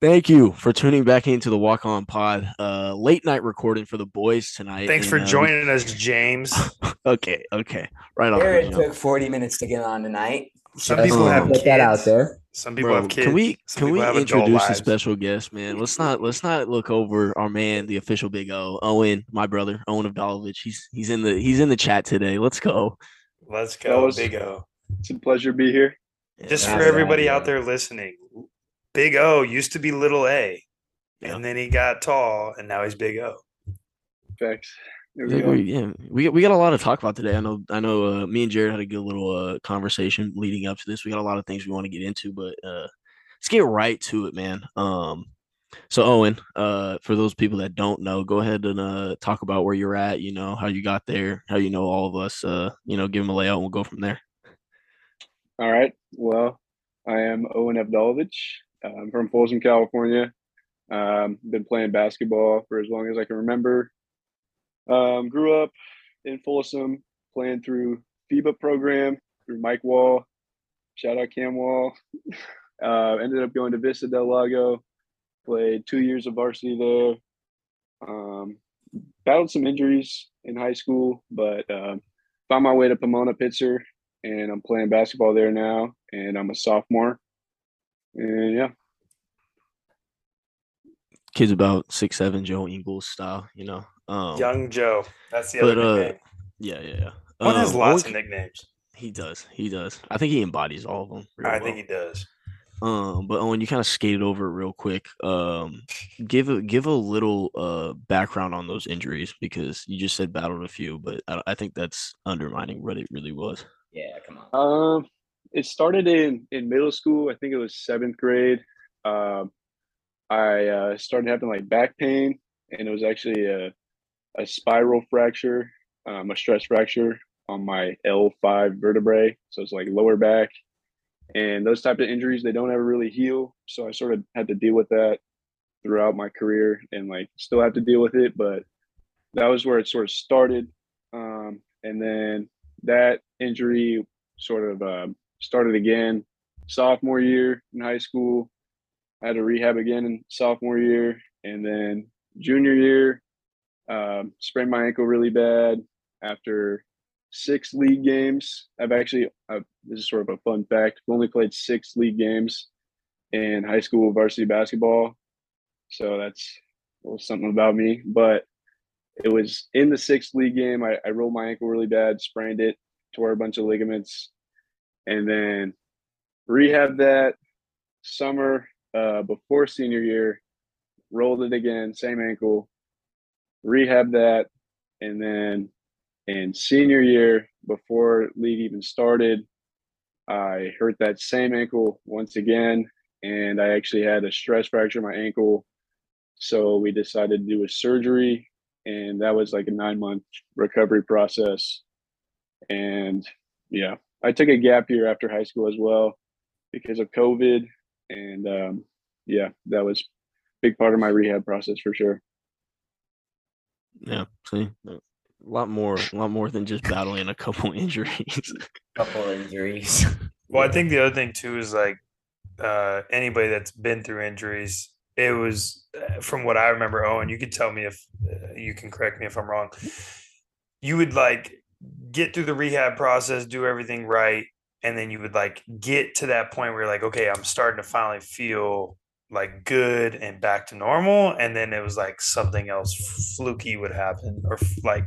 Thank you for tuning back into the Walk On Pod. Uh, late night recording for the boys tonight. Thanks and, for uh, joining us, James. okay, okay, right on. Garrett Jump. took 40 minutes to get on tonight. Some Just people um, have put kids. that out there. Some people Bro, have kids. can we Some can we introduce a special guest, man? Let's not let's not look over our man, the official Big O, Owen, my brother, Owen Avdalovic. He's he's in the he's in the chat today. Let's go. Let's go, was- Big O. It's a pleasure to be here. Just Yeah, for everybody yeah. out there listening, Big O used to be Little A, Yeah. and then he got tall, and now he's Big O. Facts. There we go. we, yeah, we got we got a lot to talk about today. I know I know uh, me and Jared had a good little uh, conversation leading up to this. We got a lot of things we want to get into, but uh, let's get right to it, man. Um, so Owen, uh, for those people that don't know, go ahead and uh, talk about where you're at. You know how you got there, how you know all of us. Uh, you know, give them a layout, and we'll go from there. All right. Well, I am Owen Avdalovic. I'm from Folsom, California. Um, been playing basketball for as long as I can remember. Um, grew up in Folsom, playing through FIBA program through Mike Wall. Shout out Cam Wall. Uh, ended up going to Vista Del Lago. Played two years of varsity there. Um, battled some injuries in high school, but um, found my way to Pomona Pitzer and I'm playing basketball there now, and I'm a sophomore. And yeah, Kids about six seven, Joe Ingles style. You know, um, Young Joe. That's the but other uh, nickname. yeah, yeah, yeah. One has Um, lots of nicknames. He does. He does. I think he embodies all of them. I think he does. Um, but Owen, you kind of skated over it real quick. Um, give a give a little uh background on those injuries because you just said battled a few, but I, I think that's undermining what it really was. Yeah, come on. um, it started in in middle school. I think it was seventh grade. Um, I uh, started having like back pain, and it was actually a a spiral fracture, um, a stress fracture on my L5 vertebrae. So it's like lower back, and those type of injuries they don't ever really heal. So I sort of had to deal with that throughout my career, and like still have to deal with it. But that was where it sort of started, um, and then that injury sort of um, started again sophomore year in high school. I had to rehab again in sophomore year, and then junior year, um, sprained my ankle really bad after six league games. I've actually uh, this is sort of a fun fact. I've only played six league games in high school varsity basketball, so that's a little something about me. But it was in the sixth league game. I, I rolled my ankle really bad, sprained it, tore a bunch of ligaments, and then rehab that summer uh, before senior year, rolled it again, same ankle, rehab that, and then in senior year before league even started, I hurt that same ankle once again, and I actually had a stress fracture my ankle. So we decided to do a surgery, and that was like a nine month recovery process. And yeah, I took a gap year after high school as well because of COVID. And um, yeah, that was a big part of my rehab process for sure. Yeah, see, a lot more, a lot more than just battling a couple injuries. Couple injuries. Well, I think the other thing too is like uh, anybody that's been through injuries. It was uh, from what I remember, Owen. You could tell me if uh, you can correct me if I'm wrong. You would like get through the rehab process, do everything right, and then you would like get to that point where you're like, okay, I'm starting to finally feel like good and back to normal, and then it was like something else fluky would happen or like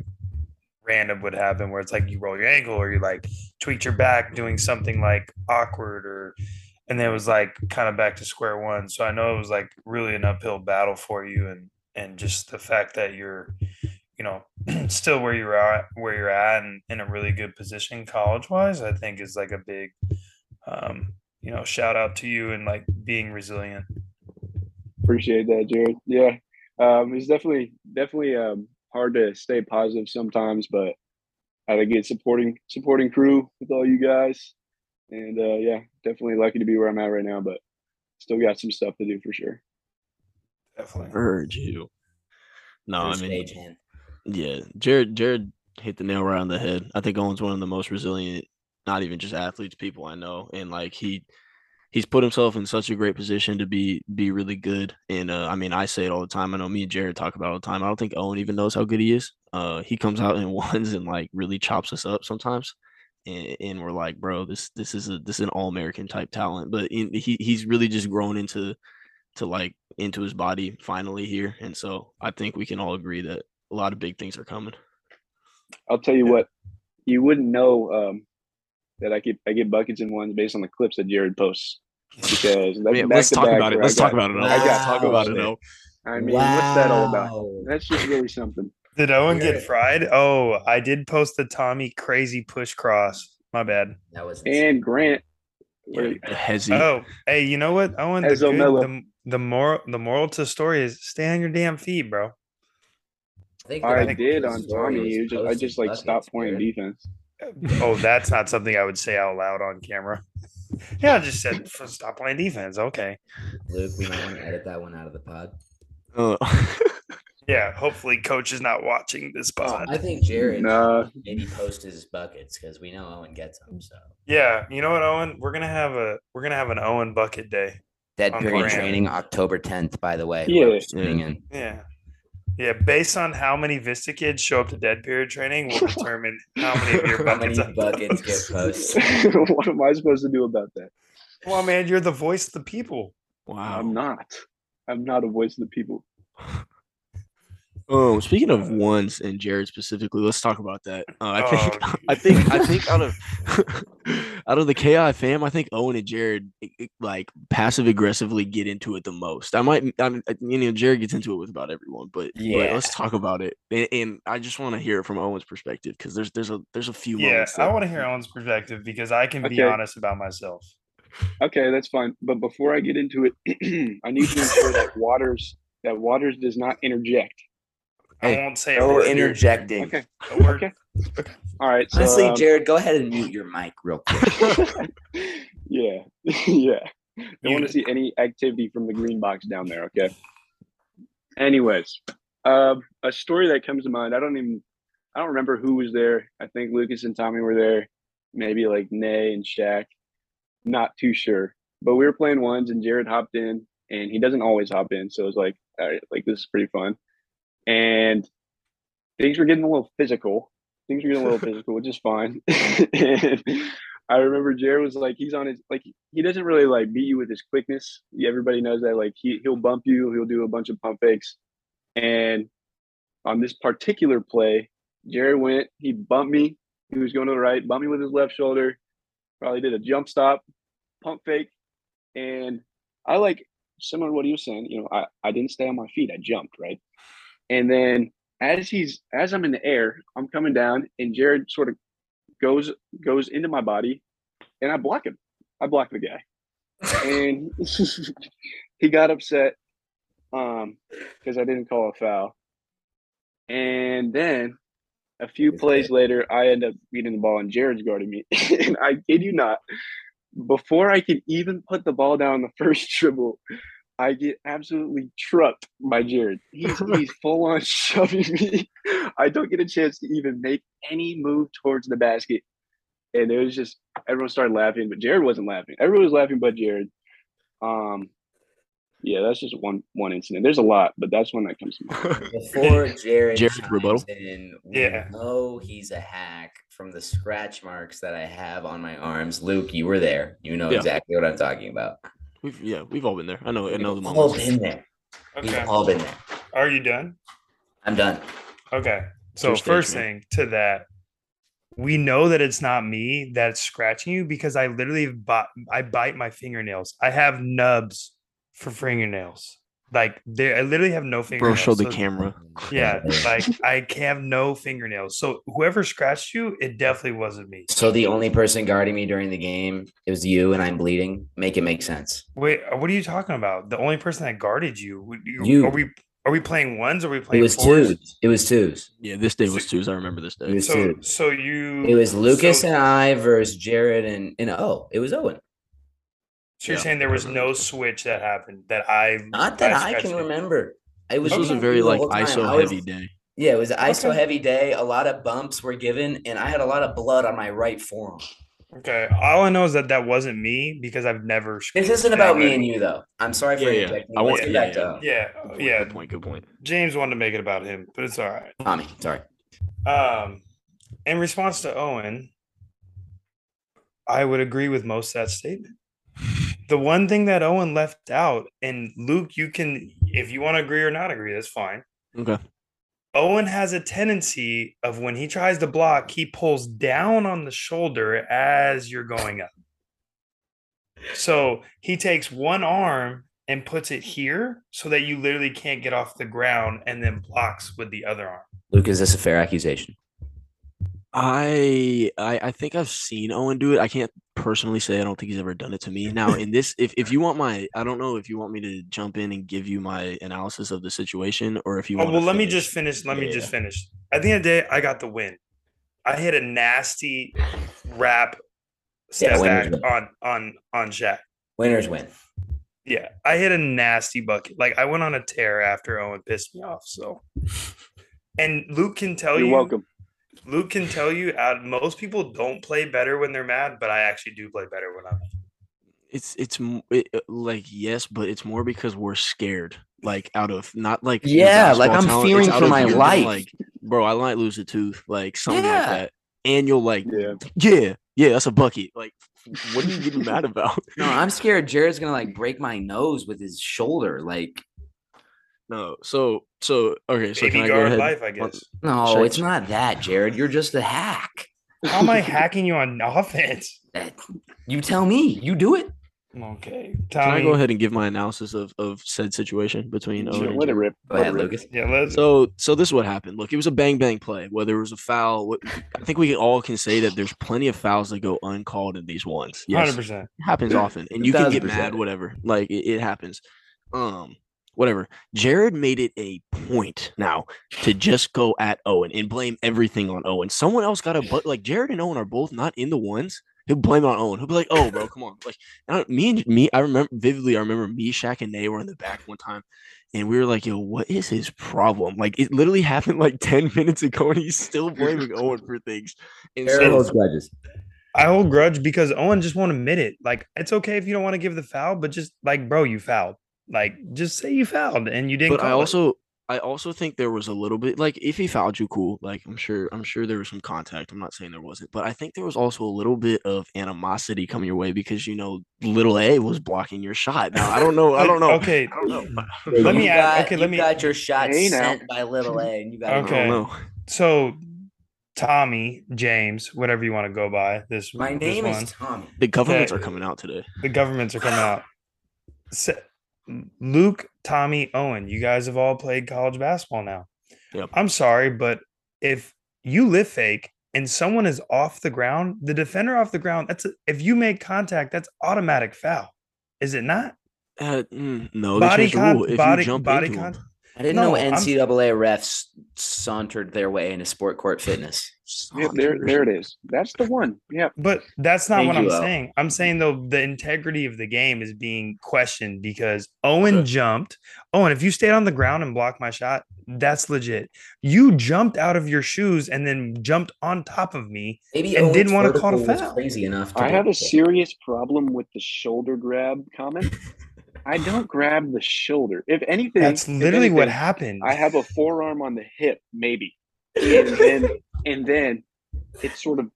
random would happen where it's like you roll your ankle or you like tweak your back doing something like awkward or and then it was like kind of back to square one. So i know it was like really an uphill battle for you and and just the fact that you're you know still where you're at where you're at and in a really good position college wise i think is like a big um you know shout out to you and like being resilient Appreciate that, Jared. Yeah, um, it's definitely definitely um, hard to stay positive sometimes, but I had to get supporting supporting crew with all you guys, and uh, yeah, definitely lucky to be where I'm at right now. But still got some stuff to do for sure. definitely Heard you. No, I First mean, stage hand. Yeah, Jared, Jared hit the nail right on the head. I think Owen's one of the most resilient, not even just athletes, people I know, and like he he's put himself in such a great position to be be really good. And uh, I mean, I say it all the time. I know me and Jared talk about all the time. I don't think Owen even knows how good he is. Uh, he comes out in ones and like really chops us up sometimes. And, and we're like, bro, this this is a this is an all American type talent. But in, he he's really just grown into to like into his body finally here. And so I think we can all agree that a lot of big things are coming. I'll tell you what, you wouldn't know um, that I get I get buckets and ones based on the clips that Jared posts because Man, let's talk about it. Let's talk about it. I got Let's talk about it. Wow. though. I mean, what's that all about? That's just really something. Did Owen Yeah. get fried? Oh, I did post the Tommy crazy push cross. My bad. That was And Grant, Yeah, wait, the hezzy. Oh, hey, you know what, Owen? The, Ezzo good, the, the moral the moral to the story is stay on your damn feet, bro. I, think I the did the on Tommy. was You just, I just like buckets, stopped playing Jared. defense. Oh, that's not something I would say out loud on camera. Yeah, I just said stop playing defense. Okay. Luke, we might want to edit that one out of the pod. Uh, Yeah, hopefully coach is not watching this pod. I think Jared Nah, maybe post his buckets because we know Owen gets them. So Yeah, you know what, Owen? We're gonna have a we're gonna have an Owen bucket day. dead period brand. training October 10th. By the way, Yeah. whoever's tuning in. Yeah. Yeah, based on how many Vista kids show up to dead period training will determine how many of your How many buckets. buckets get posted? what am I supposed to do about that? Well, man, you're the voice of the people. wow. I'm not. I'm not a voice of the people. Um, speaking of ones and Jared specifically, let's talk about that. Uh, I think, Oh, I think, I think out of out of the KI fam, I think Owen and Jared like passive aggressively get into it the most. I might, I mean, you know, Jared gets into it with about everyone, but but Yeah. let's talk about it. And, and I just want to hear it from Owen's perspective because there's there's a there's a few Yeah, moments. I want to hear Owen's perspective because I can be honest about myself. Okay, that's fine. But before I get into it, I need to ensure that Waters that Waters does not interject. Hey, I won't say a No interjecting. Okay. A word. Okay. All right. So, Honestly, um, Jared, go ahead and mute your mic real quick. yeah, yeah. Don't want to see any activity from the green box down there. Okay. Anyways, um, a story that comes to mind. I don't even. I don't remember who was there. I think Lucas and Tommy were there. Maybe like Nay and Shaq. Not too sure. But we were playing ones, and Jared hopped in, and he doesn't always hop in. So it was like, all right, like this is pretty fun. And things were getting a little physical. Things were getting a little physical, which is fine. and I remember Jared was like, he's on his like he doesn't really like beat you with his quickness. Everybody knows that. Like he he'll bump you, he'll do a bunch of pump fakes. And on this particular play, Jared went, he bumped me. He was going to the right, bumped me with his left shoulder, probably did a jump stop, pump fake. And I like similar to what he was saying, you know, I, I didn't stay on my feet, I jumped, right? And then as he's as I'm in the air, I'm coming down and Jared sort of goes goes into my body and I block him. I block the guy. And he got upset um because I didn't call a foul. And then a few plays later, I end up beating the ball and Jared's guarding me. and I kid you not, before I can even put the ball down the first dribble, I get absolutely trucked by Jared. He's he's full on shoving me. I don't get a chance to even make any move towards the basket. And it was just everyone started laughing, but Jared wasn't laughing. Everyone was laughing but Jared. Um yeah, that's just one one incident. There's a lot, but that's one that comes to mind. Before Jared, Jared chimes rebuttal? in, we Yeah. know he's a hack from the scratch marks that I have on my arms. Luke, you were there. You know Yeah. exactly what I'm talking about. We've yeah, we've all been there. I know. I know the We've all been there. Okay. We've all been there. Are you done? I'm done. Okay. So your stage, first man. thing to that, we know that it's not me that's scratching you because I literally bite, I bite my fingernails. I have nubs for fingernails. Like they, I literally have no Bro, fingernails. show the So- camera. Yeah, like I have no fingernails. So whoever scratched you, it definitely wasn't me. So the only person guarding me during the game it was you, and I'm bleeding. Make it make sense. Wait, uh, what are you talking about? The only person that guarded you? you, You. Are we are we playing ones? Or are we It playing was fours? twos. It was twos. Yeah, this day was twos. I remember this It day. was So twos. so you It was Lucas so- and I versus Jared and and oh, it was Owen. So you're Yeah, saying there was no this. switch that happened that I Not that I, scratched can you. remember. It was This was a very like whole time. ISO was- heavy day. Yeah, it was an ISO Okay. heavy day. A lot of bumps were given, and I had a lot of blood on my right forearm. Okay. All I know is that that wasn't me because I've never. This isn't about me and you, though. I'm sorry for Yeah, yeah. interjecting. I Let's want- get yeah, back to yeah. Yeah, Good yeah. Good point. Good point. James wanted to make it about him, but it's all right. Tommy, sorry. Um, in response to Owen, I would agree with most of that statement. The one thing that Owen left out, and Luke, you can, if you want to agree or not agree, that's fine. Okay. Owen has a tendency of when he tries to block, he pulls down on the shoulder as you're going up. So he takes one arm and puts it here so that you literally can't get off the ground and then blocks with the other arm. Luke, is this a fair accusation? I, I I think I've seen Owen do it. I can't personally say I don't think he's ever done it to me. Now, in this, if if you want my, I don't know if you want me to jump in and give you my analysis of the situation, or if you Oh, want. well, let me just finish. Let me just yeah. finish. At the end of the day, I got the win. I hit a nasty wrap step winners back win. on on on Shaq. Winners win. Yeah, I hit a nasty bucket. Like I went on a tear after Owen pissed me off. So, and Luke can tell You're you. welcome. Luke can tell you. Uh, most people don't play better when they're mad, but I actually do play better when I'm. It's it's it, uh, like yes, but it's more because we're scared. Like out of not like Yeah, like, I'm talent, fearing for my you're life. Like, bro, I might lose a tooth, like something Yeah. like that, and you'll like, Yeah. yeah, yeah, that's a bucket. Like, what are you getting mad about? No, I'm scared Jared's gonna like break my nose with his shoulder. Like, No, so so okay, so Baby can I go guard ahead? life, I guess. no, Sure. it's not that, Jared. You're just a hack. How am I hacking you on offense? That- You tell me. You do it. Okay, Can I go ahead and give my analysis of of said situation between Owen Sure, and let it rip. Go Let it ahead, rip. Lucas. Yeah, let's. So so this is what happened. Look, it was a bang bang play. Whether it was a foul, what, I think we all can say that there's plenty of fouls that go uncalled in these ones. Yes, Hundred percent. it happens often, and you can get 1000%. mad, whatever. Like it, it happens. Um, whatever. Jared made it a point now to just go at Owen and blame everything on Owen. Someone else got a but like Jared and Owen are both not in the ones. He'll blame it on Owen. He'll be like, "Oh, bro, come on!" Like, and I, me and me, I remember vividly. I remember me, Shaq, and Nay were in the back one time, and we were like, "Yo, what is his problem?" Like, it literally happened like ten minutes ago, and he's still blaming Owen for things. And Jared so, holds grudges. I hold grudge because Owen just won't admit it. Like it's okay if you don't want to give the foul, but just like, bro, you fouled. Like, just say you fouled and you didn't. but I call it. also I also think there was a little bit like if he fouled you, cool. Like I'm sure I'm sure there was some contact. I'm not saying there wasn't, but I think there was also a little bit of animosity coming your way because you know little A was blocking your shot. Now I don't know. I don't know. Okay, I don't know. Let me You add- got- okay, you let me- got your shot Hey, now. sent by little A, and you got I Okay. don't know. so Tommy James, whatever you want to go by, this My this name one, is Tommy. The governments Okay. are coming out today. the governments are coming out. Luke, Tommy, Owen, you guys have all played college basketball now. Yep. I'm sorry, but if you lift fake and someone is off the ground, the defender off the ground, that's a, if you make contact, that's automatic foul. Is it not? Uh, mm, no, Body con- body- you jump body into 'em. con- I didn't No, know I'm- NCAA refs sauntered their way into sport court fitness. Yep, there, there it is. That's the one. Yeah. But that's not Thank what I'm you, saying. I'm saying though the integrity of the game is being questioned because Owen Okay. jumped. Owen, if you stayed on the ground and blocked my shot, that's legit. You jumped out of your shoes and then jumped on top of me. Maybe And Owen's didn't wanna call a foul. Crazy enough. To I have a block it. serious problem with the shoulder grab comment. I don't grab the shoulder. If anything, That's if literally what happened. I have a forearm on the hip, maybe, and then and then it's sort of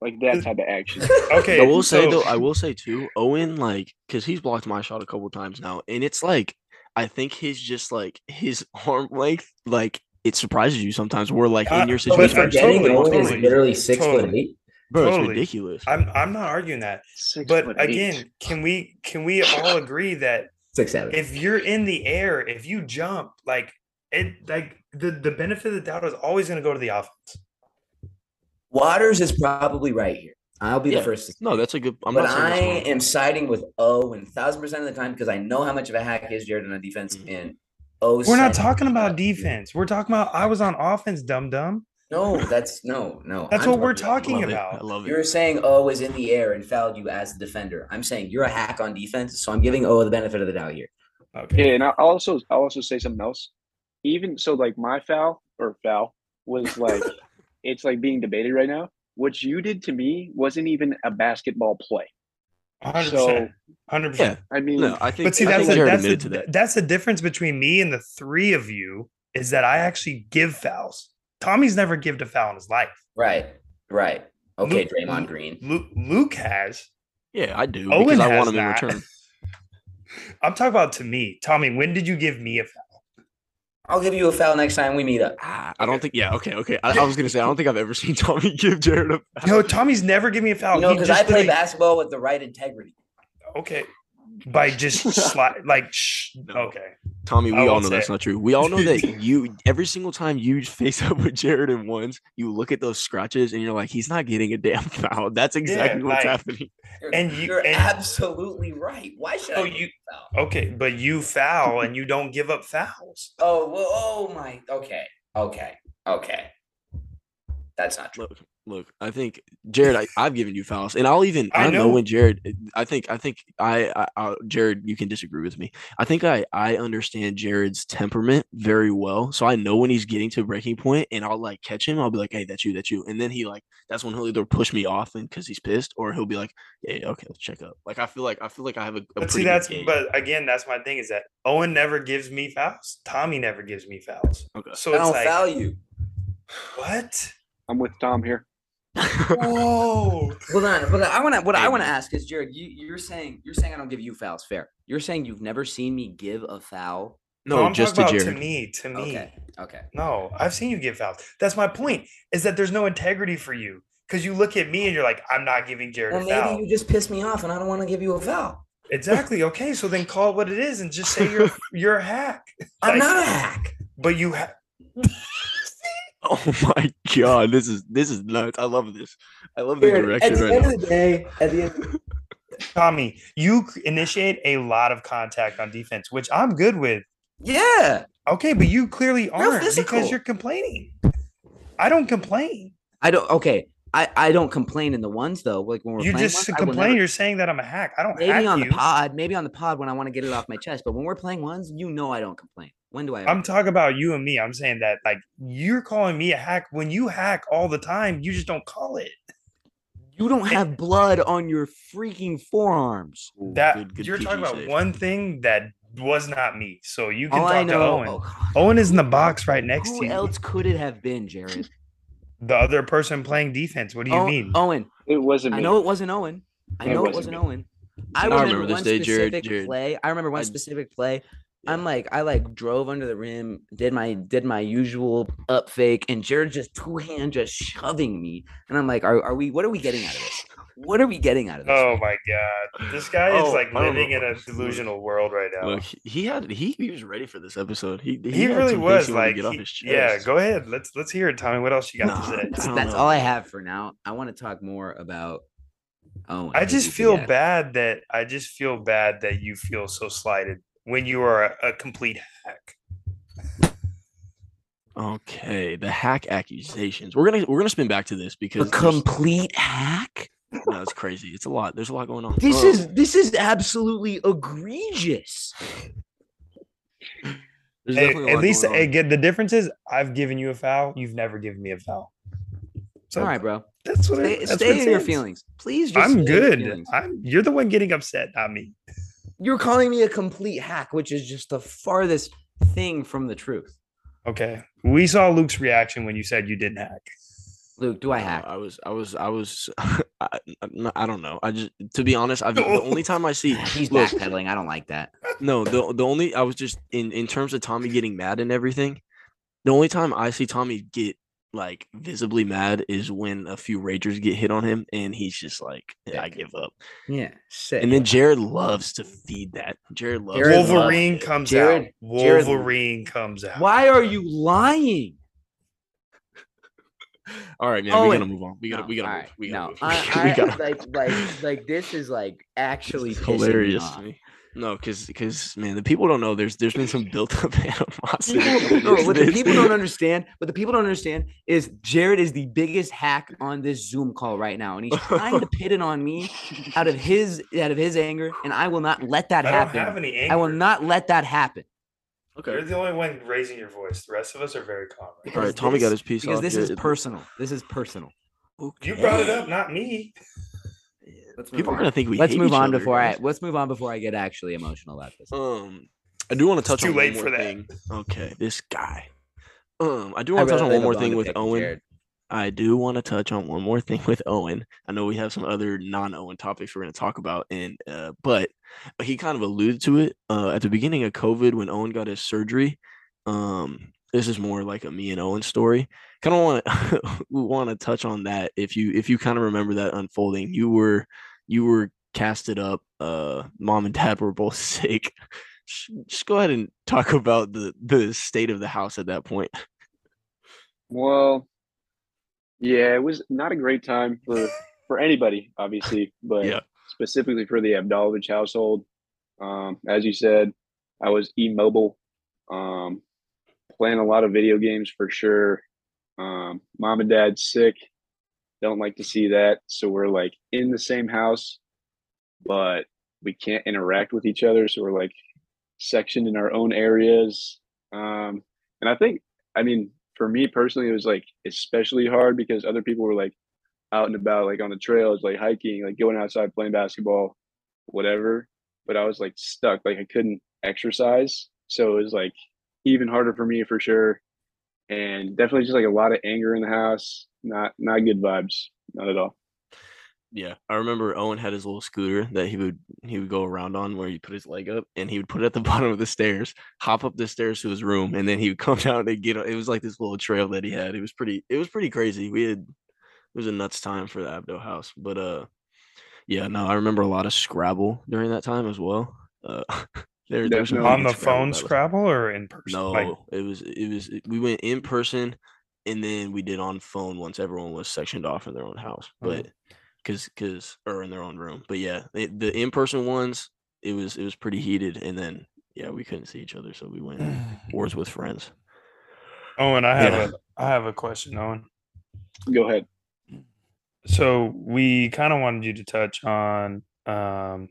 like that type of action. okay. I will say though, I will say too, Owen, like, because he's blocked my shot a couple times now, and it's like, I think his just like his arm length, like, it surprises you sometimes. We're like Uh, in your situation, for- you're just Forgetting totally, is totally, literally six foot eight. Bro, it's totally. ridiculous. I'm I'm not arguing that. Six But foot eight. again, can we can we all agree that Six seven. if you're in the air, if you jump, like it like the, the benefit of the doubt is always gonna go to the offense. Waters is probably right here. I'll be Yeah. the first to No, that's a good. I'm but not I am siding with O and thousand percent of the time because I know how much of a hack is Jared on defense Mhm. and O. We're not talking about defense. We're talking about I was on offense, dumb dum. No, that's no, no. That's I'm what we're I talking love it. about. I love it. You're saying O is in the air and fouled you as the defender. I'm saying you're a hack on defense, so I'm giving O the benefit of the doubt here. Okay. Yeah, and I'll also I'll also say something else. Even so, like my foul or foul was like it's like being debated right now. what you did to me wasn't even a basketball play. Hundred So percent, hundred Yeah. percent. I mean, No, I think. But see, I that's think the, that's admitted the, to that. that's the difference between me and the three of you is that I actually give fouls. Tommy's never given a foul in his life. Right. Right. Okay, Luke- Draymond Green. Luke, Luke has. Yeah, I do Owen because I has want him in return. I'm talking about to me, Tommy. When did you give me a foul? I'll give you a foul next time we meet up. Ah, I don't think. Yeah, okay, okay. I, I was gonna say I don't think I've ever seen Tommy give Jared a. Foul. No, Tommy's never given me a foul. You know, He because just I play basketball with the right integrity. Okay, by just slide like shh. No. Okay, Tommy, we I all know that's it. not true. We all know that you every single time you face up with Jared in ones, you look at those scratches and you're like, he's not getting a damn foul. That's exactly what's like- happening. You're, And you- you're and- absolutely right. Why should Oh, I give you- you foul? okay, but you foul and you don't give up fouls. Oh, well, oh my. Okay. Okay. Okay. That's not true. Look, look, I think Jared, I, I've given you fouls, and I'll even I I, know. know. when Jared. Eh, I think I think I, I, I Jared, you can disagree with me. I think I I understand Jared's temperament very well, so I know when he's getting to a breaking point, and I'll like catch him. I'll be like, hey, that's you, that's you, and then he like that's when he'll either push me off and because he's pissed, or he'll be like, yeah, yeah, okay, let's check up. Like I feel like I feel like I have a, a But see, that's gauge. but again, that's my thing is that Owen never gives me fouls. Tommy never gives me fouls. okay. So I it's don't like foul you. what? I'm with Tom here. Whoa! Hold on, but I want to. What I want to ask is, Jared, you, you're saying you're saying I don't give you fouls. Fair. You're saying you've never seen me give a foul. no, oh, I'm just to talking about Jared. to me, to me. Okay. Okay. No, I've seen you give fouls. That's my point. Is that there's no integrity for you because you look at me and you're like, I'm not giving Jared Well, a maybe foul. you just pissed me off, and I don't want to give you a foul. Exactly. Okay, so then call it what it is and just say you're you're a hack. I'm Like- not a hack. But you have. Oh my god, this is this is nuts. I love this. I love the Jared, direction at the right end now. of the day, at the end, Tommy, you initiate a lot of contact on defense, which I'm good with. yeah, Okay, but you clearly aren't because you're complaining. I don't complain. I don't. Okay, I I don't complain in the ones though. Like when we're You just ones, complain. never- You're saying that I'm a hack. I don't maybe hack on you. the pod, maybe on the pod when I want to get it off my chest. But when we're playing ones, you know I don't complain. When do I? ever I'm talking about you and me. I'm saying that like you're calling me a hack when you hack all the time. You just don't call it. you don't have blood on your freaking forearms. Ooh, That good- good you're PG talking about save. one thing that was not me. So you can All talk I to. Owen. oh, Owen is in the box right next who to you. else could it have been, Jared? The other person playing defense. What do you Oh, mean? Owen, It wasn't I know it wasn't Owen. I know it wasn't wasn't me. Owen. I I remember, remember this one day, Jared- specific Jared. play. I remember one I- specific play. I'm like, I like drove under the rim, did my did my usual up fake, and Jared just two hand just shoving me, and I'm like, are, are we? What are we getting out of this? What are we getting out of this? Oh my god, this guy is Oh, like living in a delusional world right now. Look, he had he, he was ready for this episode. He he, he really was he like, get off he- his chest. yeah. Go ahead. Let's let's hear it, Tommy. What else you got Nah, to say? That's, that's know. all I have for now. I want to talk more about. Oh, I just feel bad that I just feel bad that you feel so slighted when you are a, a complete hack. Okay, the hack accusations. We're gonna we're gonna spin back to this because there's- complete hack. no, it's crazy. It's a lot. There's a lot going on. This Um, is this is absolutely egregious. Hey, at least going again, the difference is I've given you a foul. You've never given me a foul. So All right, bro. that's what Stay, it, that's stay what in your feelings, please. Just I'm stay your good. I'm you're the one getting upset, not me. You're calling me a complete hack, which is just the farthest thing from the truth. Okay. We saw Luke's reaction when you said you didn't hack. Luke, do I Uh, hack? I was, I was, I was. I, I- I don't know. I just, to be honest, I've the only time I see He's backpedaling. I don't like that. no, the the only I was just in in terms of Tommy getting mad and everything. The only time I see Tommy get like visibly mad is when a few ragers get hit on him, and he's just like, "Yeah, I give up. Yeah, sick. And then Jared loves to feed that. Jared loves. Jared to loves Wolverine it. comes Jared- out. Jared- Wolverine comes out. why are you lying? All right, man. Owen. we oh, gotta move on. We gotta, No, we gotta, all move. we gotta no, move. I, we gotta. like like like this is like actually It's pissing me hilarious off. to me. No, because because man, the people don't know. There's there's been some built up animosity. People, no, what the people don't understand, what the people don't understand is Jared is the biggest hack on this Zoom call right now, and he's trying to pit it on me out of his out of his anger, and I will not let that I don't happen. have any anger. I will not let that happen. Okay. You're the only one raising your voice. The rest of us are very calm. right All right, because Tommy got his piece because off. this is personal. This is personal. You brought it up, not me. Let's People are gonna think we. Let's hate move each on other, before I let's move on before I get actually emotional about this. Um, I do want to touch too on late one for more that. thing. Okay, this guy. Um, I do want to touch on one more thing with Owen. Jared. I do want to touch on one more thing with Owen. I know we have some other non-Owen topics we're going to talk about, and uh, but he kind of alluded to it uh, at the beginning of COVID when Owen got his surgery. Um, this is more like a me and Owen story. Kind of want to want to touch on that. If you if you kind of remember that unfolding, you were you were casted up. Uh, mom and dad were both sick. Just- go ahead and talk about the the state of the house at that point. Well, yeah, it was not a great time for for anybody, obviously, but Yeah. specifically for the Avdalovic household. Um, as you said, I was immobile, um, playing a lot of video games for sure. Um, mom and dad sick, don't like to see that, so we're like in the same house, but we can't interact with each other, so we're like sectioned in our own areas. Um, and I think, I mean, for me personally, it was like especially hard because other people were like out and about, like on the trails, like hiking, like going outside, playing basketball, whatever. But I was like stuck, like I couldn't exercise. So it was like even harder for me for sure. And definitely just like a lot of anger in the house. Not not good vibes. Not at all. Yeah, I remember Owen had his little scooter that he would he would go around on where he put his leg up and he would put it at the bottom of the stairs, hop up the stairs to his room, and then he would come down and get. It was like this little trail that he had. It was pretty. It was pretty crazy. We had it was a nuts time for the Abdo house, but uh, yeah, no, I remember a lot of Scrabble during that time as well. Uh, there, there was some On good the phone battles. Scrabble or in person? No, Like, it was it was we went in person, and then we did on phone once everyone was sectioned off in their own house, but because because or in their own room. But yeah, the, the in person ones it was it was pretty heated, and then yeah, we couldn't see each other, so we went Words with Friends. Owen, I have Yeah. a I have a question, Owen. Go ahead. So we kind of wanted you to touch on, um,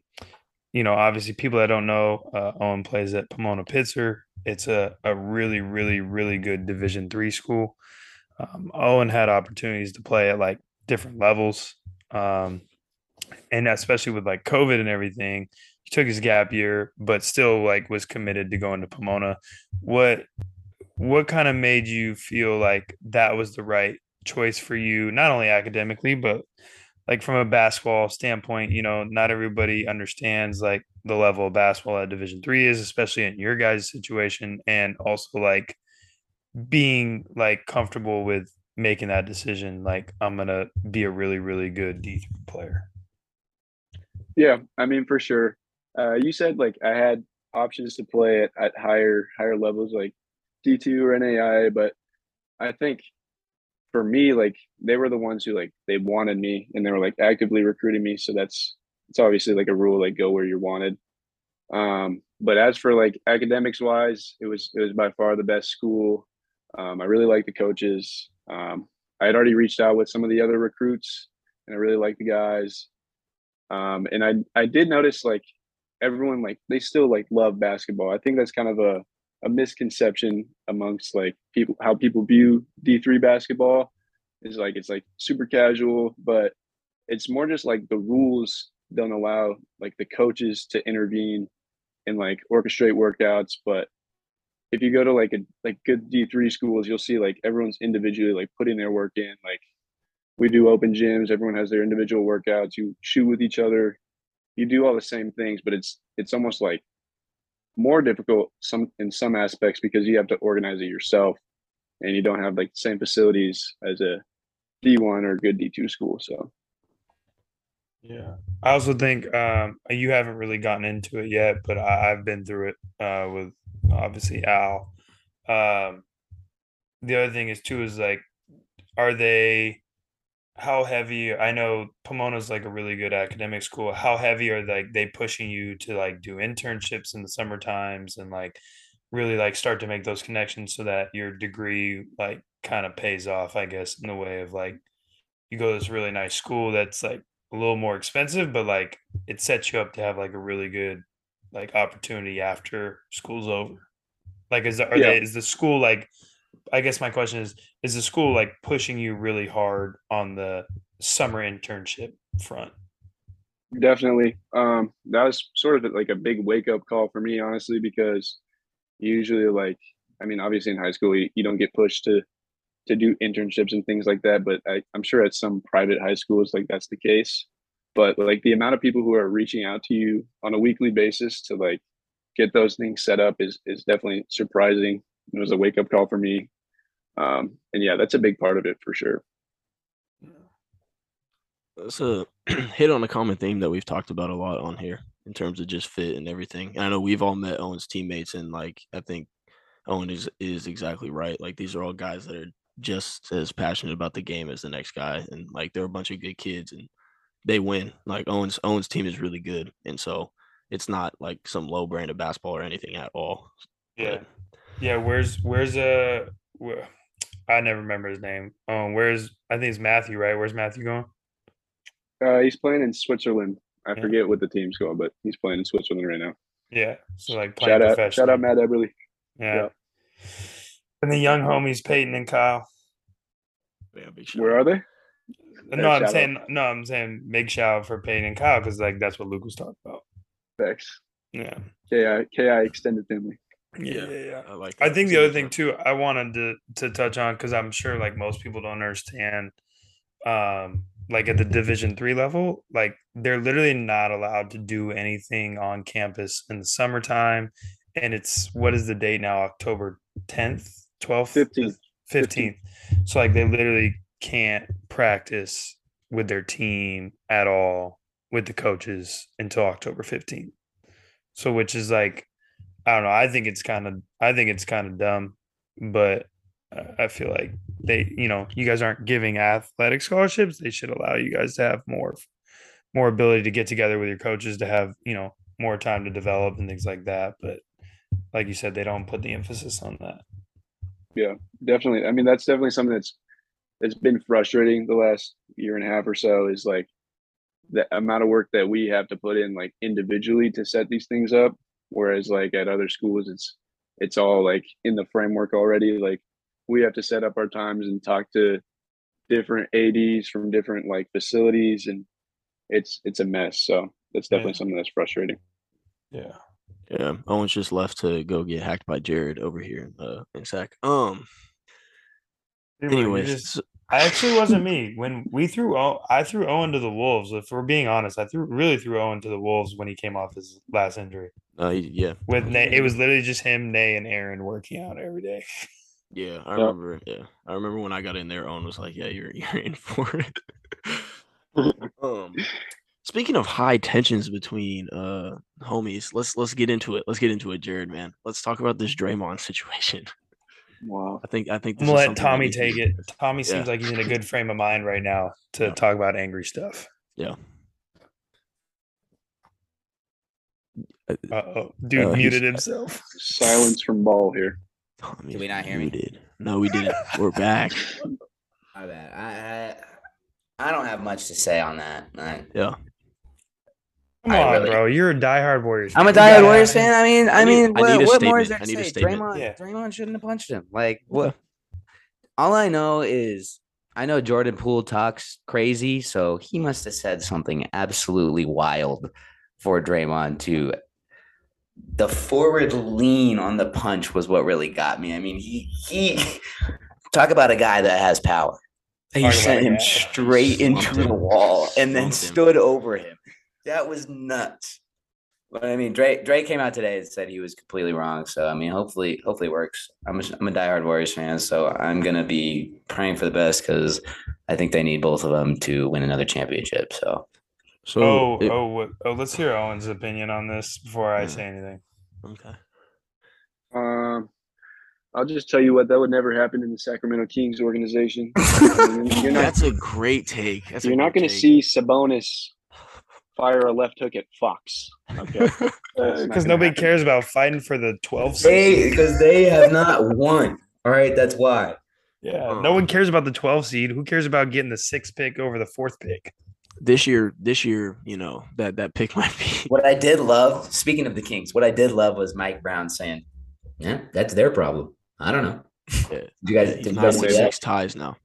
you know, obviously people that don't know, uh, Owen plays at Pomona Pitzer. It's a, a really, really, really good Division three school. Um, Owen had opportunities to play at like different levels, um, and especially with like COVID and everything, he took his gap year, but still like was committed to going to Pomona. What what kind of made you feel like that was the right choice for you, not only academically, but like from a basketball standpoint, you know, not everybody understands like the level of basketball at Division three is, especially in your guys' situation, and also like being like comfortable with making that decision. Like I'm gonna be a really, really good D three player. Yeah, I mean for sure. Uh, you said like I had options to play at, at higher higher levels like D two or NAI, but I think for me like they were the ones who like they wanted me and they were like actively recruiting me. So that's it's obviously like a rule like go where you're wanted. Um, but as for like academics wise, it was it was by far the best school. Um, I really like the coaches. Um, I had already reached out with some of the other recruits, and I really like the guys. Um, and I I did notice like everyone like they still like love basketball. I think that's kind of a a misconception amongst like people how people view D3 basketball is like it's like super casual, but it's more just like the rules don't allow like the coaches to intervene and like orchestrate workouts, but if you go to like a like good D3 schools, you'll see like everyone's individually like putting their work in. Like we do open gyms, everyone has their individual workouts, you shoot with each other, you do all the same things, but it's it's almost like more difficult some in some aspects because you have to organize it yourself and you don't have like the same facilities as a D1 or a good D2 school. So Yeah. I also think um, you haven't really gotten into it yet, but I, I've been through it uh, with obviously Al. Um, the other thing is too is like, are they? How heavy? I know Pomona's like a really good academic school. How heavy are like they pushing you to like do internships in the summer times and like really like start to make those connections so that your degree like kind of pays off, I guess, in the way of like you go to this really nice school that's like a little more expensive, but like it sets you up to have like a really good like opportunity after school's over. Like is the, are Yeah. they is the school like I guess my question is: Is the school like pushing you really hard on the summer internship front? Definitely. Um, that was sort of like a big wake up call for me, honestly, because usually, like, I mean, obviously in high school, you, you don't get pushed to to do internships and things like that, but I, I'm sure at some private high schools, like that's the case. But like the amount of people who are reaching out to you on a weekly basis to like get those things set up is is definitely surprising. It was a wake up call for me. Um, and yeah, that's a big part of it for sure. It's a hit on a common theme that we've talked about a lot on here in terms of just fit and everything. And I know we've all met Owen's teammates, and like I think Owen is is exactly right. Like these are all guys that are just as passionate about the game as the next guy, and like they're a bunch of good kids, and they win. Like Owen's Owen's team is really good, and so it's not like some low brand of basketball or anything at all. Yeah, But yeah. Where's where's uh? Where, I never remember his name. Um, where's I think it's Matthew, right? Where's Matthew going? Uh, he's playing in Switzerland. I Yeah. forget what the team's called, but he's playing in Switzerland right now. Yeah, so like playing Shout out, professional. shout out, Matt Eberly. Yeah. yeah. And the young homies Peyton and Kyle. yeah, big shout Where out. are they? No, Yeah, I'm shout out. saying no, I'm saying big shout out for Peyton and Kyle because like that's what Luke was talking about. Thanks. Yeah. KI, KI extended family. Yeah, yeah, yeah. I like. I think the other thing too, I wanted to to touch on because I'm sure like most people don't understand, um, like at the Division three level, like they're literally not allowed to do anything on campus in the summertime, and it's what is the date now? October tenth, twelfth, 15th. fifteenth. So like they literally can't practice with their team at all with the coaches until October fifteenth. So which is like I don't know. I think it's kind of I think it's kind of dumb, but I feel like they, you know, you guys aren't giving athletic scholarships. They should allow you guys to have more more ability to get together with your coaches to have, you know, more time to develop and things like that, but like you said they don't put the emphasis on that. Yeah, definitely. I mean, that's definitely something that's that's been frustrating the last year and a half or so. Is like the amount of work that we have to put in, like individually, to set these things up. Whereas, like at other schools, it's it's all like in the framework already. Like we have to set up our times and talk to different ads from different like facilities, and it's it's a mess. So that's definitely Yeah. something that's frustrating. Yeah. Yeah, Owen's just left to go get hacked by Jared over here uh, in Sac. Um. Anyways, so- I actually wasn't me when we threw. O- I threw Owen to the wolves. If we're being honest, I threw really threw Owen to the wolves when he came off his last injury. uh, yeah, With Nay, it was literally just him, Nay, and Aaron working out every day. yeah. I Yeah. remember. Yeah, I remember when I got in there. Owen was like, "Yeah, you're you're in for it." um. Speaking of high tensions between uh homies, let's let's get into it. Let's get into it, Jared. Man, let's talk about this Draymond situation. Wow. I think I think I'm gonna is let Tommy take it. Tommy Yeah. seems like he's in a good frame of mind right now to Yeah. talk about angry stuff. Yeah. Uh oh, dude Uh, muted himself. Silence from ball here. Tommy's we not hear me? No, we didn't. We're back. My bad. I, I I don't have much to say on that. I, Yeah. Come I on, really- bro. You're a diehard Warriors. Fan. I'm a fan. You diehard gotta- Warriors fan. I mean, I, I need- mean, I what, need a what more is there statement. to I need a say? statement. Draymond, Yeah. Draymond shouldn't have punched him. Like what? All I know is I know Jordan Poole talks crazy, so he must have said something absolutely wild for Draymond to. The forward lean on the punch was what really got me. I mean, he he talk about a guy that has power. He Talk sent him straight into the wall and then stood over him. That was nuts. But I mean, Drake Drake came out today and said he was completely wrong. So I mean, hopefully, hopefully it works. I'm a, I'm a diehard Warriors fan, so I'm gonna be praying for the best because I think they need both of them to win another championship. So So Oh, it- oh, what, oh! Let's hear Owen's opinion on this before I Yeah. say anything. okay. Um, I'll just tell you what that would never happen in the Sacramento Kings organization. I mean, you're not That's a great take. That's you're not going to see Sabonis fire a left hook at Fox. Okay, Because gonna nobody happen. cares about fighting for the 12 seed. because they have not won. All right, that's why. Yeah, no one cares about the 12 seed. Who cares about getting the sixth pick over the fourth pick? this year, this year, you know that that pick might be. What I did love, speaking of the Kings, what I did love was Mike Brown saying, "Yeah, that's their problem. I don't know." Yeah. You guys, Yeah, did you guys with see that? six ties now.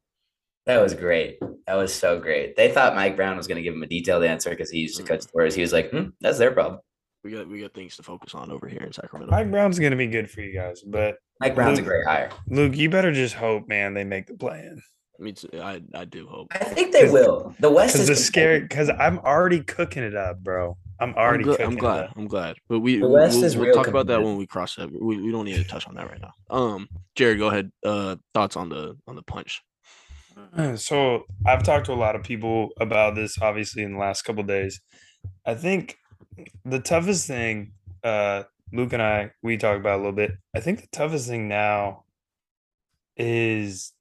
That was great. That was so great. They thought Mike Brown was going to give him a detailed answer because he used to coach the Warriors. He was like, hmm, "That's their problem." We got we got things to focus on over here in Sacramento. Mike Brown's gonna be good for you guys, but Mike Brown's a great hire. Luke, you better just hope, man, they make the plan. Me too. I I do hope. I think they will. The West Because is the scary, because I'm already cooking it up, bro. I'm I'm, already gl- I'm glad. I'm glad. But we The we'll, West we'll- is we'll real talk about that when we cross that. We, we don't need to touch on that right now. Um, Jared, go ahead. Uh, thoughts on the on the punch. So I've talked to a lot of people about this, obviously, in the last couple days. I think the toughest thing, uh, Luke and I, we talked about a little bit. I think the toughest thing now is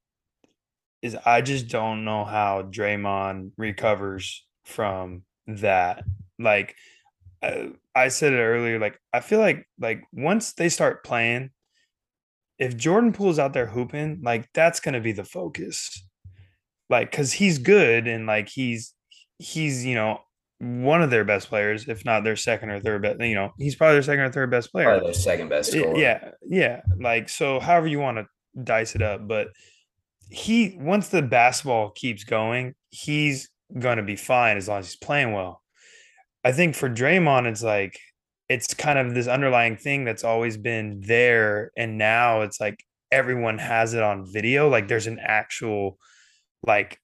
is I just don't know how Draymond recovers from that. Like uh, I said it earlier, like I feel like like once they start playing, if Jordan Poole's out there hooping, like that's gonna be the focus. Like, cause he's good and like he's he's you know one of their best players, if not their second or third best. You know, he's probably their second or third best player. Probably their second best scorer. Yeah, yeah. Like so, however you want to dice it up, but he once the basketball keeps going, he's gonna be fine as long as he's playing well. I think for Draymond, it's like it's kind of this underlying thing that's always been there, and now it's like everyone has it on video. Like there's an actual, like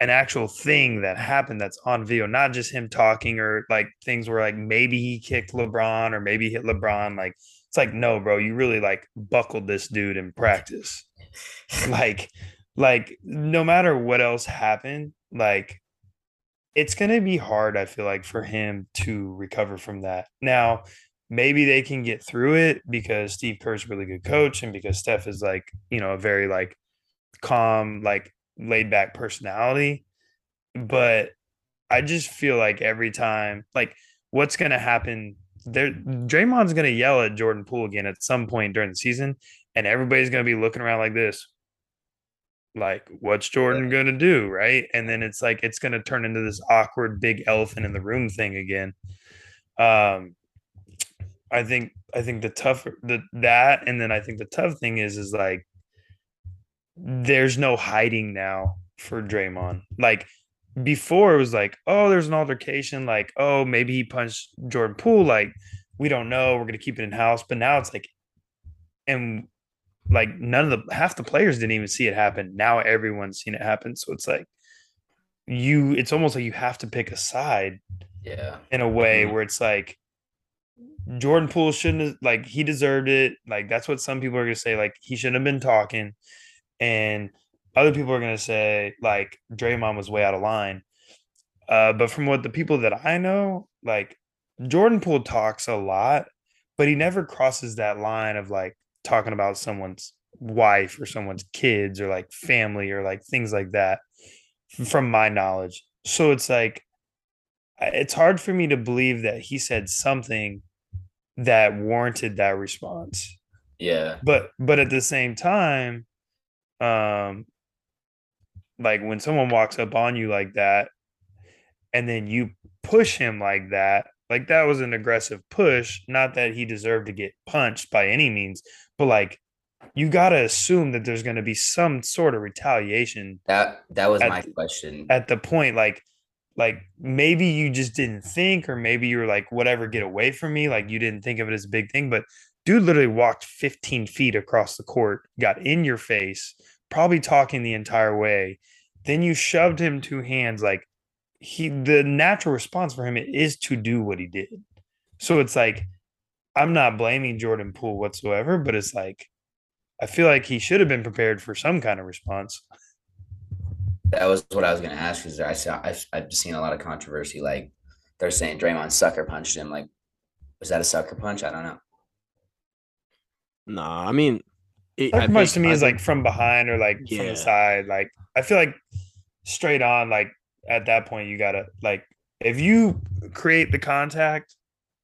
an actual thing that happened that's on video, not just him talking or like things where like maybe he kicked LeBron or maybe he hit LeBron. Like it's like, no, bro, you really like buckled this dude in practice. like, like no matter what else happened, like it's gonna be hard, I feel like, for him to recover from that. Now, maybe they can get through it because Steve Kerr's a really good coach and because Steph is like, you know, a very like calm, like laid back personality. But I just feel like every time, like, what's gonna happen? There, Draymond's gonna yell at Jordan Poole again at some point during the season, and everybody's gonna be looking around like this. Like, what's Jordan gonna do, right? And then it's like it's gonna turn into this awkward big elephant in the room thing again. Um, I think I think the tough the that and then I think the tough thing is is like there's no hiding now for Draymond. Like before it was like, oh, there's an altercation, like, oh, maybe he punched Jordan Poole, like we don't know, we're gonna keep it in house. But now it's like and like none of the half the players didn't even see it happen. Now everyone's seen it happen. So it's like you it's almost like you have to pick a side Yeah. in a way Mhm. where it's like Jordan Poole shouldn't have like he deserved it. Like that's what some people are gonna say, like he shouldn't have been talking. And other people are gonna say like Draymond was way out of line. Uh, but from what the people that I know, like Jordan Poole talks a lot, but he never crosses that line of like talking about someone's wife or someone's kids or like family or like things like that from my knowledge. So it's like it's hard for me to believe that he said something that warranted that response Yeah. but but at the same time um like when someone walks up on you like that and then you push him like that like that was an aggressive push not that he deserved to get punched by any means but like you got to assume that there's going to be some sort of retaliation That that was At my question. at the point like like maybe you just didn't think or maybe you were like whatever get away from me like you didn't think of it as a big thing but dude literally walked 15 feet across the court got in your face probably talking the entire way then you shoved him two hands like he the natural response for him is to do what he did so it's like i'm not blaming jordan poole whatsoever but it's like i feel like he should have been prepared for some kind of response That was what I was gonna ask. Is I saw I've, I've seen a lot of controversy. Like they're saying Draymond sucker punched him. Like, was that a sucker punch? I don't know. Nah, I mean, it, Sucker I punch to me I is like from behind or like from the side. Like I feel like straight on, like at that point you gotta like if you create the contact,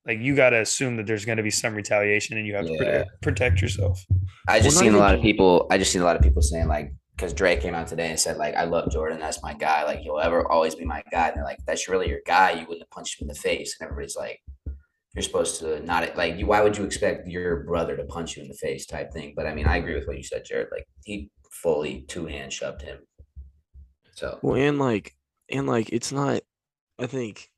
like you gotta assume that there's gonna be some retaliation and you have to Yeah. protect, protect yourself. I just not seen a lot of people. I just seen a lot of people saying like, because Drake came out today and said like, I love Jordan. That's my guy. Like he'll ever always be my guy. And they're like, that's really your guy. You wouldn't have punched him in the face. And everybody's like, you're supposed to not like you. Why would you expect your brother to punch you in the face type thing? But I mean, I agree with what you said, Jared. Like he fully two hand shoved him. So Well, and like, and like, it's not. I think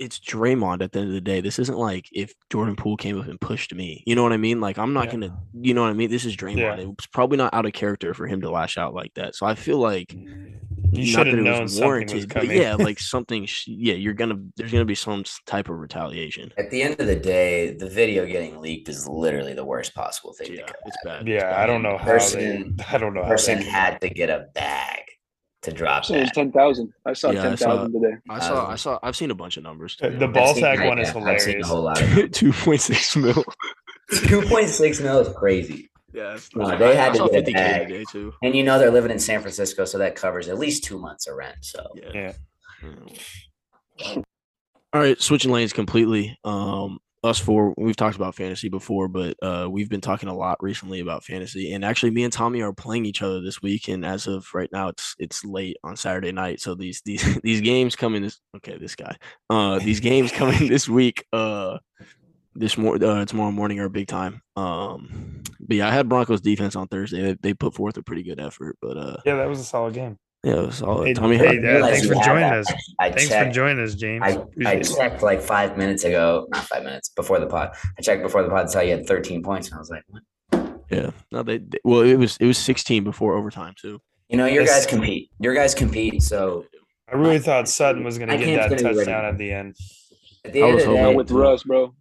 it's Draymond at the end of the day. This isn't like if Jordan Poole came up and pushed me. You know what I mean? Like, I'm not Yeah. gonna. You know what I mean? This is Draymond. Yeah. It was probably not out of character for him to lash out like that. So I feel like You not that it was something was warranted, but yeah, like something. Yeah, you're gonna. There's gonna be some type of retaliation. at the end of the day, the video getting leaked is literally the worst possible thing. Yeah, to it's bad. It's yeah, bad. I don't know how Person- they. I don't know The how person had to get a bag to drop So it that. ten thousand. I saw Yeah, I ten saw today. I saw. I saw. I've seen a bunch of numbers. Uh, the ball sack I- one is yeah, I've seen a hilarious. whole lot. Two point six mil. Two point six mil is crazy. Yeah, No, they had I to saw get a bag. today too. And you know they're living in San Francisco, so that covers at least two months of rent. So Yeah. Yeah. Mm. All right, switching lanes completely. Um, us four, we've talked about fantasy before, but uh, we've been talking a lot recently about fantasy. And actually, me and Tommy are playing each other this week. And as of right now, it's it's late on Saturday night. So these these these games coming this okay, this guy. Uh, these games coming this week. Uh, this more uh, tomorrow morning are big time. Um, but yeah, I had Broncos defense on Thursday. They, they put forth a pretty good effort, but uh, Yeah, that was a solid game. Yeah, it was solid. Hey, Tommy, hey, how- uh, thanks for joining that. us. I Thanks for joining us, James. I, I checked like five minutes ago, not five minutes before the pod. I checked before the pod to tell you had 13 points, and I was like, what? yeah, no, they, they well, it was it was 16 before overtime too. you know, your Yes. guys compete. Your guys compete. So I really thought Sutton was going to get that get it ready. touchdown at the end. at the I end was of the hoping- day, Yeah, with Russ, bro.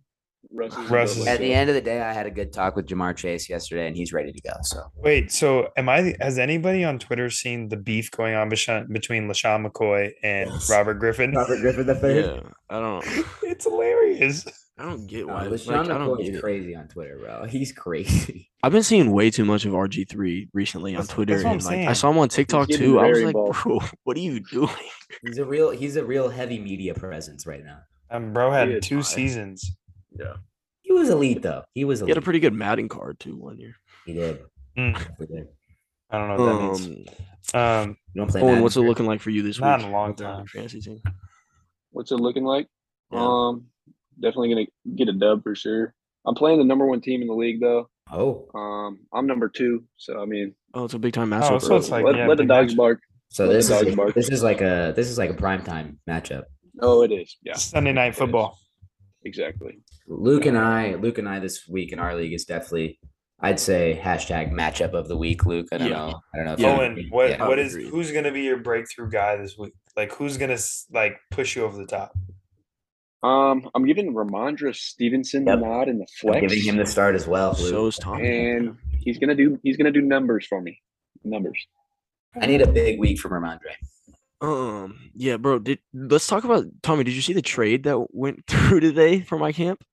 Russ is, Russ is- at the end of the day, I had a good talk with Ja'Marr Chase yesterday, and he's ready to go. So Wait, so am I? Has anybody on Twitter seen the beef going on between LeSean McCoy and Yes. Robert Griffin? Robert Griffin the Yeah, I don't it's hilarious. I don't get No, why. LeSean like, McCoy get is it. crazy on Twitter, bro. He's crazy. I've been seeing way too much of RG3 recently on That's- Twitter, that's I'm and like I saw him on TikTok too. I was like, involved. bro, what are you doing? He's a real. He's a real heavy media presence right now. Um, bro had is two fire. seasons. Yeah, He was elite though. He was he had a pretty good Madden card too one year. he did. Mm. He did. I don't know what that means. Um, Um, You don't play. Owen, what's it looking like for you this Not week? in a long time. fantasy team. What's it looking like? Yeah. Um, definitely gonna get a dub for sure. I'm playing the number one team in the league though. Oh, Um, I'm number two, so I mean, Oh, it's a big time Oh, matchup. so it's like- let, yeah, let the dogs match. bark. so Let the this is dogs like, bark. this is like a this is like a prime time matchup. Oh, it is. Yeah, Sunday night football. exactly. Luke and I, Luke and I, this week in our league is definitely, I'd say hashtag matchup of the week. Luke, I don't Yeah. know, I don't know. If Yeah. Owen, what Yeah. I what would is agree. who's gonna be your breakthrough guy this week? Like who's gonna like push you over the top? Um, I'm giving Rhamondre Stevenson Yep. the nod in the I'm flex, giving him the start as well. Luke. So is Tommy. and he's gonna do he's gonna do numbers for me. Numbers. I need a big week from Rhamondre. Um, yeah, bro. Did let's talk about Tommy. Did you see the trade that went through today for my camp?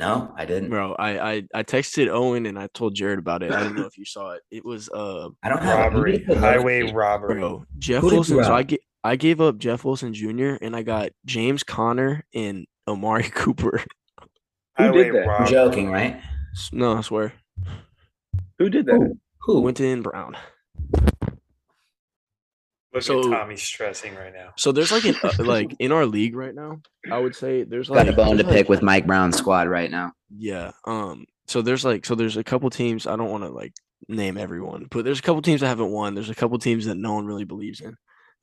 No, I didn't. Bro, I I, I texted Owen and I told Jared about it. I don't know if you saw it. It was uh I don't have Robbery, need to put highway robbery. bro Jeff Who Wilson. So I get I gave up Jeff Wilson Jr. and I got James Conner and Amari Cooper. Who did that? You're joking, right? No, I swear. Who did that? Who? Who? Winton Brown. Look So- at Tommy stressing right now. So there's like an uh, like in our league right now. I would say there's Got like a bone to there's, like- pick with Mike Brown's squad right now. Yeah. Um. So there's like so there's a couple teams. I don't want to like name everyone, but there's a couple teams that haven't won. There's a couple teams that no one really believes in.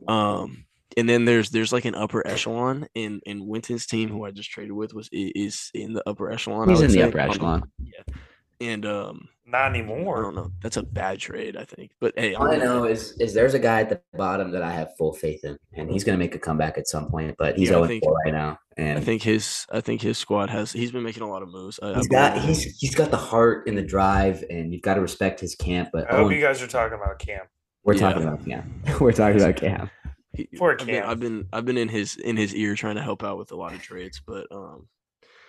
Um. And then there's there's like an upper echelon in in Winton's team who I just traded with was is in the upper echelon. I He's would in the say. upper Um, echelon. Yeah. And um, Not anymore. I don't know. That's a bad trade, I think. But hey, I'm All I know is is there's a guy at the bottom that I have full faith in, and he's gonna make a comeback at some point. But he's Yeah, I 0 think- 4 right now, and I think his I think his squad has he's been making a lot of moves. I, I He's got—he's—he's got the heart and the drive, and you've got to respect his camp. But I hope Owen, you guys are talking about camp. we're Yeah. talking about Cam. we're talking about Cam. he- Poor I've been, I've been I've been in his in his ear trying to help out with a lot of trades, but um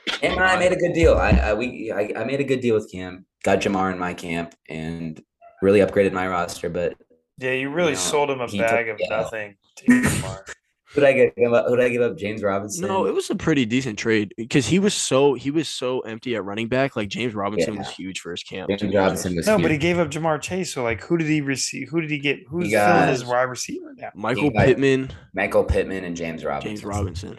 Cam and I made a good deal. I, I we I, I made a good deal with Cam. Got Ja'Marr in my camp and really upgraded my roster. But Yeah, you really No, sold him a he took bag of the nothing. to get Lamar. who did I get? Who did I give up? James Robinson. no, it was a pretty decent trade because he was so he was so empty at running back. Like James Robinson was huge for his camp. James Robinson was no, huge. but he gave up Ja'Marr Chase. So like, who did he receive? Who did he get? Who's got- filling his wide receiver now? Michael Pittman, Michael Pittman and James Robinson. James Robinson.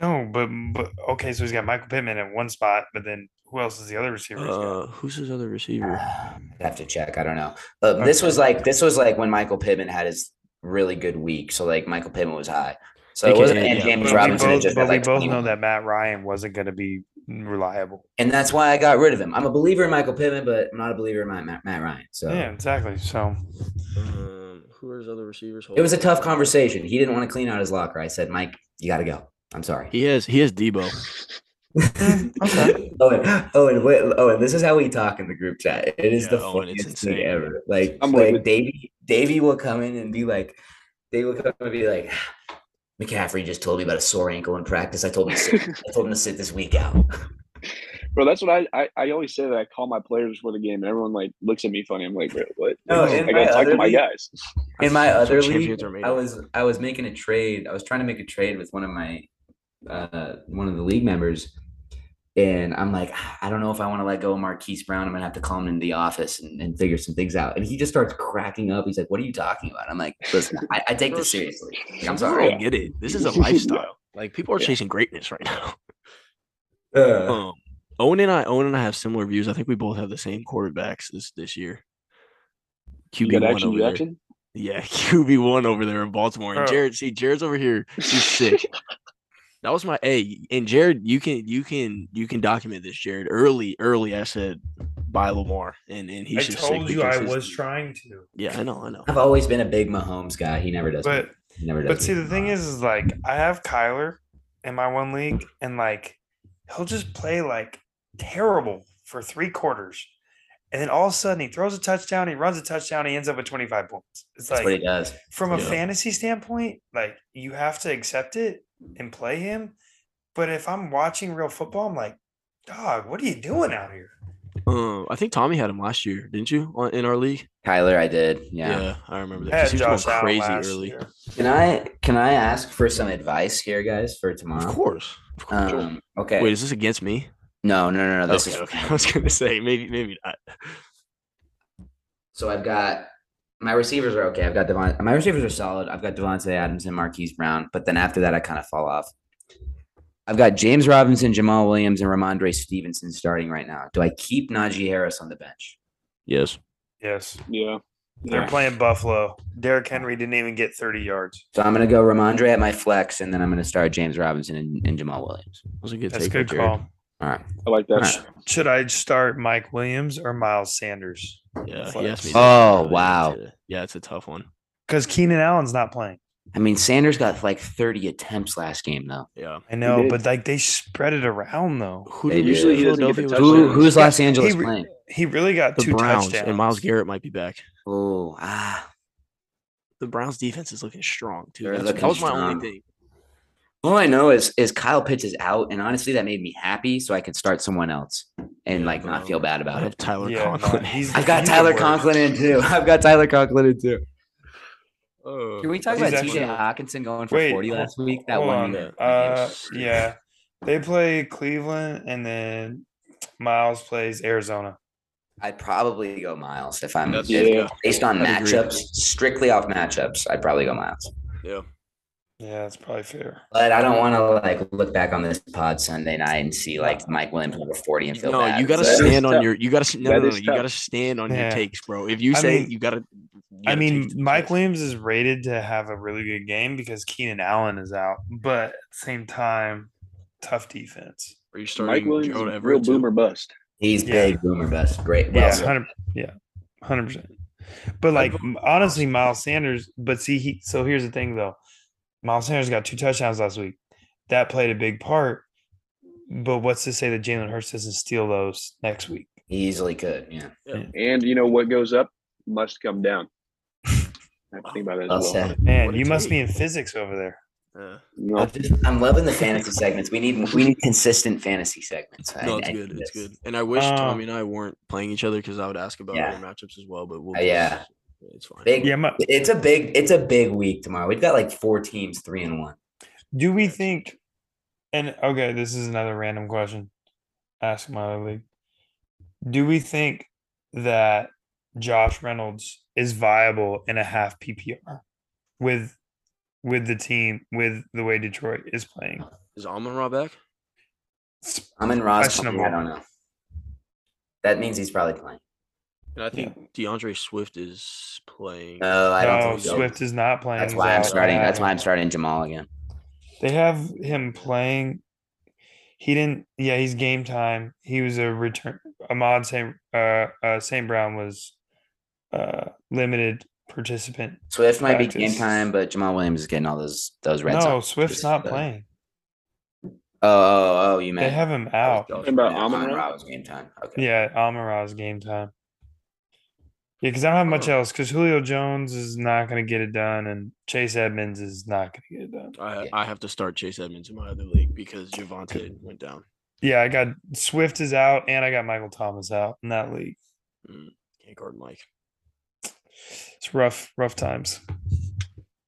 No, but but okay, so he's got Michael Pittman in one spot, but then who else is the other receiver? Uh, who's his other receiver? I'd have to check. I don't know. But this was like this was like when Michael Pittman had his really good week. So like Michael Pittman was high. So it wasn't and yeah, James But we Robinson. had both, just but had, we like, both 21. know that Matt Ryan wasn't going to be reliable. and that's why I got rid of him. I'm a believer in Michael Pittman, but I'm not a believer in Matt, Matt, Matt Ryan. So Yeah, exactly. So Um, who are his other receivers? it was a tough conversation. He didn't want to clean out his locker. I said, Mike, you got to go. I'm sorry. He has he has Deebo. Mm, okay. Owen, Owen, wait, Owen, this is how we talk in the group chat. It is Yeah, the Owen, funniest thing ever. Like, I'm like it. Davey, Davey will come in and be like, they will come and be like, McCaffrey just told me about a sore ankle in practice. I told him to sit, I told him to sit this week out. Bro, that's what I, I I always say that I call my players before the game, and everyone like looks at me funny. I'm like, bro, what? No, Like, in I my gotta talk other to my league- guys. In my other champions league, I was I was making a trade. I was trying to make a trade with one of my uh one of the league members. And I'm like, I don't know if I want to let go of Marquise Brown. I'm gonna have to call him into the office and, and figure some things out. And he just starts cracking up. He's like, What are you talking about? I'm like, listen, I, I take this seriously. Like, I'm I sorry. don't get it. This is a lifestyle. Like people are chasing greatness right now. Uh, Um, Owen and I, Owen and I have similar views. I think we both have the same quarterbacks this this year. QB one over there. Yeah, QB one over there in Baltimore. And Jared, see, Jared's over here. He's sick. That was my A. And Jared, you can you can you can document this, Jared. Early, early, I said by Lamar, and and he's I just told you I was trying to. Yeah, I know, I know. I've always been a big Mahomes guy. He never does. me- But he never does. but see the wrong. thing is is like I have Kyler in my one league and like he'll just play like terrible for three quarters. And then all of a sudden he throws a touchdown, he runs a touchdown, he ends up with 25 points. It's that's like what he does. from a fantasy standpoint, like you have to accept it and play him. But if I'm watching real football, I'm like, dog, what are you doing out here? Um, I think Tommy had him last year, didn't you? On, in our league. Kyler, I did. Yeah, Yeah. I remember that. I 'cause had He was Josh going crazy last early. year. Can I can I ask for some advice here, guys, for tomorrow? Of course. Of course. Um, okay. Wait, is this against me? no, no, no, no. This okay, is okay. I was gonna say maybe, maybe not. so I've got my receivers are okay. I've got Devon. My receivers are solid. I've got Davante Adams and Marquise Brown, but then after that, I kind of fall off. I've got James Robinson, Jamaal Williams, and Rhamondre Stevenson starting right now. Do I keep Najee Harris on the bench? Yes. Yes. Yeah. They're Alright. playing Buffalo. Derrick Henry didn't even get 30 yards. So I'm gonna go Rhamondre at my flex, and then I'm gonna start James Robinson and, and Jamaal Williams. That was a good That's a take. good call. All right. I like that. Alright. Should I start Mike Williams or Miles Sanders? Yeah, Flex. he asked me. Oh, earlier wow. to- Yeah, it's a tough one. Because Keenan Allen's not playing. I mean, Sanders got like 30 attempts last game, though. Yeah. I know, but like they spread it around though. Who They did usually He doesn't get the Philadelphia? Who, touchdowns. who's Los Angeles he playing? He really got The two Browns touchdowns. and Myles Garrett might be back. Oh, ah. The Browns defense is looking strong too. Looking that was my strong. only thing. All I know is is Kyle Pitts is out, and honestly, that made me happy, so I could start someone else and like not feel bad about it. Tyler Yeah, Conklin. he's- I've got he's Tyler worst. Conklin in too. I've got Tyler Conklin in too. Oh, Can we talk about actually- TJ Hockenson going for Wait, 40 last week? That one on. year. Uh, yeah, they play Cleveland and then Miles plays Arizona. I'd probably go Miles if I'm if- Yeah. based on I'd agree. matchups, strictly off matchups. I'd probably go Miles. Yeah. Yeah, that's probably fair. But I don't want to like look back on this pod Sunday night and see like Mike Williams over 40 and feel No, bad. you got to So- stand on tough. your. You got to no, That no, no, You got to stand on Yeah. your takes, bro. If you I say mean- you got to. I mean, Mike Williams is rated to have a really good game because Keenan Allen is out, but at the same time, tough defense. Are you starting Mike Williams, Gerald is Everett? real too? boomer bust. He's Yeah. big, boomer bust. Great. Well Yeah, hundred. Yeah, hundred percent. But like honestly, Miles Sanders. But see, he. So here's the thing, though. Miles Sanders got two touchdowns last week. That played a big part. But what's to say that Jalen Hurts doesn't steal those next week? He easily could. Yeah. And you know what goes up must come down. I have to think about that Well as well. Man, you must be in physics over there. Yeah. No, I'm, just- I'm loving the fantasy segments. We need we need consistent fantasy segments. I- No, it's I good. It's this. good. And I wish Um, Tommy and I weren't playing each other because I would ask about Yeah. other matchups as well. But we'll Uh, yeah. It's fine. Big. Yeah, my, It's a big. It's a big week tomorrow. We've got like four teams, three and one. do we think? And okay, this is another random question. Ask my other league. Do we think that Josh Reynolds is viable in a half PPR with with the team with the way Detroit is playing? Is Amon-Ra back? I'm in Ross. I don't know. That means he's probably playing. And I think D'Andre Swift is playing. No, I don't No, think so. Swift is not playing. That's why I'm out. starting. That's why I'm starting Jamaal again. They have him playing. He didn't. Yeah, he's game time. He was a return. Ahmad St. Uh, uh, St. Brown was uh, limited participant. Swift might be game time, but Jamaal Williams is getting all those those red. no, Sox Swift's not playing. Oh, oh, oh, you They have him out. About yeah, Amon-Ra? Amon-Ra was game time. Okay. Yeah, Amara's game time. Yeah, because I don't have much else. Because Julio Jones is not going to get it done, and Chase Edmonds is not going to get it done. I Yeah. I have to start Chase Edmonds in my other league because Javonte went down. Yeah, I got Swift is out, and I got Michael Thomas out in that league. Can't guard Mike. It's rough, rough times.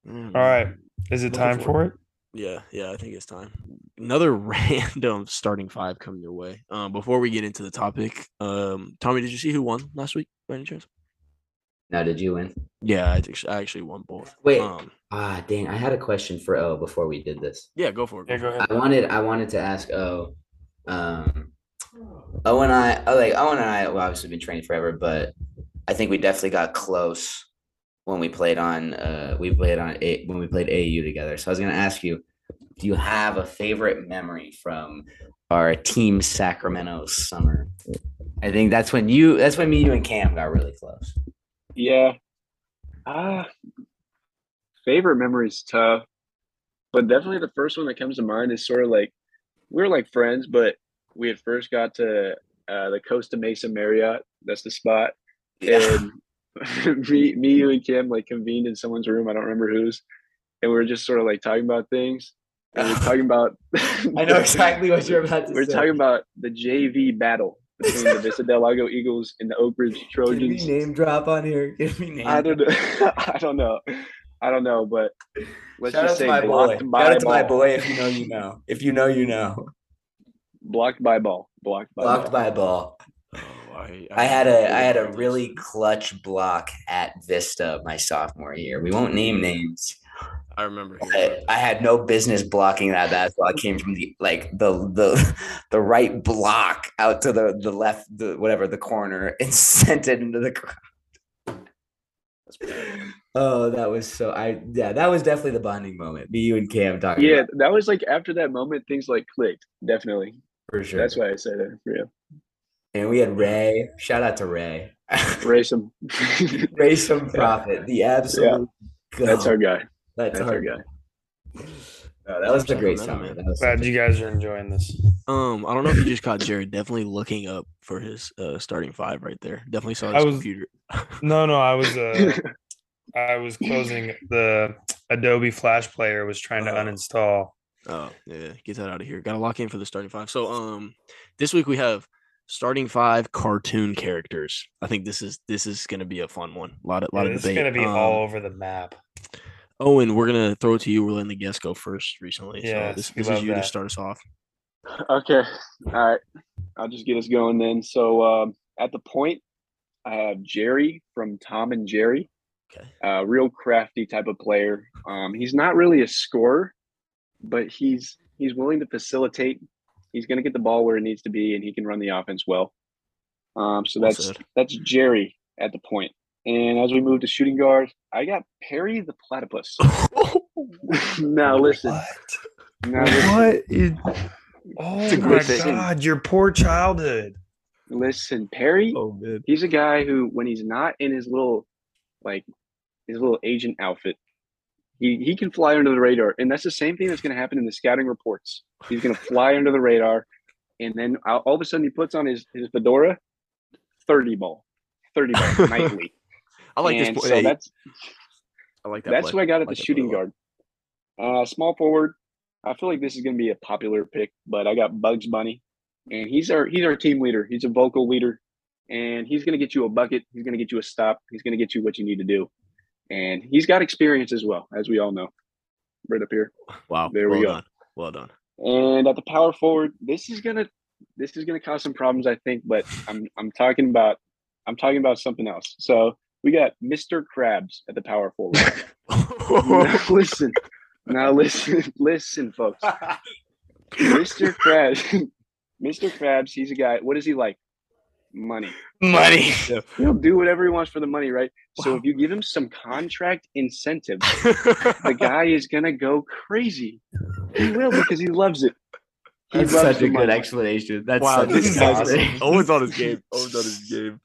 Mm, All right, is it time for it? Yeah, yeah, I think it's time. Another random starting five coming your way. Um, before we get into the topic, um, Tommy, did you see who won last week by any chance? Now, did you win? Yeah, I actually, I actually won both. Wait. Um, Ah, dang! I had a question for O before we did this. yeah, go for it. Yeah, go ahead. I wanted I wanted to ask O. Um, O and I, oh, like Owen and I, well, obviously been training forever, but I think we definitely got close when we played on. Uh, we played on a, when we played AU together. So I was gonna ask you, do you have a favorite memory from our team Sacramento summer? I think that's when you, that's when me, you, and Cam got really close. Yeah. Ah, favorite memory's tough, but definitely the first one that comes to mind is sort of like we were like friends, but we had first got to uh, the Costa Mesa Marriott. That's the spot, and me, me, you, and Kim like convened in someone's room. I don't remember whose, and we were just sort of like talking about things. And we are talking about. I know exactly what you're about to We're say. talking about the JV battle between the Vista Del Lago Eagles and the Oak Ridge Give me Trojans. name drop on here. Give me name. I don't know. I don't know. I don't know, but let's Shout out just to say my boy. blocked Shout out to my boy. If you know, you know. If you know, you know. Blocked by ball. Blocked by ball. Blocked ball. by a ball. Oh, I, I had a I had a really clutch block at Vista my sophomore year. We won't name names. I remember. I, I had no business blocking that basketball. I came from the like the the the right block out to the the left the whatever the corner and sent it into the crowd. Oh, that was so I yeah, that was definitely the bonding moment. Me, you, and Cam talking. Yeah, about that was like after that moment, things like clicked. Definitely. for sure. That's why I said it for you. And we had Ray. Shout out to Ray. Race him. Ray some profit. The absolute. That's our guy. That's, That's our our guy. No, that was a great Sacramento, summer. man. That was Glad you guys are enjoying this. Um, I don't know if you just caught Jared definitely looking up for his uh starting five right there. Definitely saw I his was- computer. No, no, I was uh, I was closing the Adobe Flash Player. Was trying to Oh. uninstall. Oh yeah, get that out of here. Got to lock in for the starting five. So um, this week we have starting five cartoon characters. I think this is this is gonna be a fun one. A lot of lot Yeah, of it's debate. gonna be Um, all over the map. Owen, we're gonna throw it to you. We're letting the guests go first recently. Yes, so this, this is love you to start us off. Okay. All right. I'll just get us going then. So um, at the point, I have Jerry from Tom and Jerry. Okay. uh, real crafty type of player. Um, he's not really a scorer, but he's he's willing to facilitate. He's going to get the ball where it needs to be, and he can run the offense well. Um, so Well that's said. that's Jerry at the point. And as we move to shooting guard, I got Perry the platypus. now listen, What? now listen, What is? Oh my thing. God! Your poor childhood. listen, Perry. oh man. He's a guy who, when he's not in his little, like, his little agent outfit, he, he can fly under the radar. And that's the same thing that's going to happen in the scouting reports. He's going to fly under the radar. And then all all of a sudden he puts on his, his fedora, 30 ball, 30 ball nightly. I like and this. So that's I like that. that's play. who I got at like the play shooting guard. Uh, small forward. I feel like this is going to be a popular pick, but I got Bugs Bunny, and he's our he's our team leader. He's a vocal leader, and he's going to get you a bucket. He's going to get you a stop. He's going to get you what you need to do, and he's got experience as well, as we all know. Right up here, Wow. There we go. Done. Well done. and at the power forward, this is gonna this is gonna cause some problems, I think. But I'm I'm talking about I'm talking about something else. So we got Mr. Krabs at the power forward. now listen, now listen, listen, folks. Mr. Krabs, Mr. Krabs, he's a guy. What is he like? Money. Money. He'll do whatever he wants for the money, right? So if you give him some contract incentives, the guy is gonna go crazy. He will because he loves it. He That's loves such a good money. explanation. That's wow, such this a is good awesome. explanation. Owen's on his game. Owen's on his game.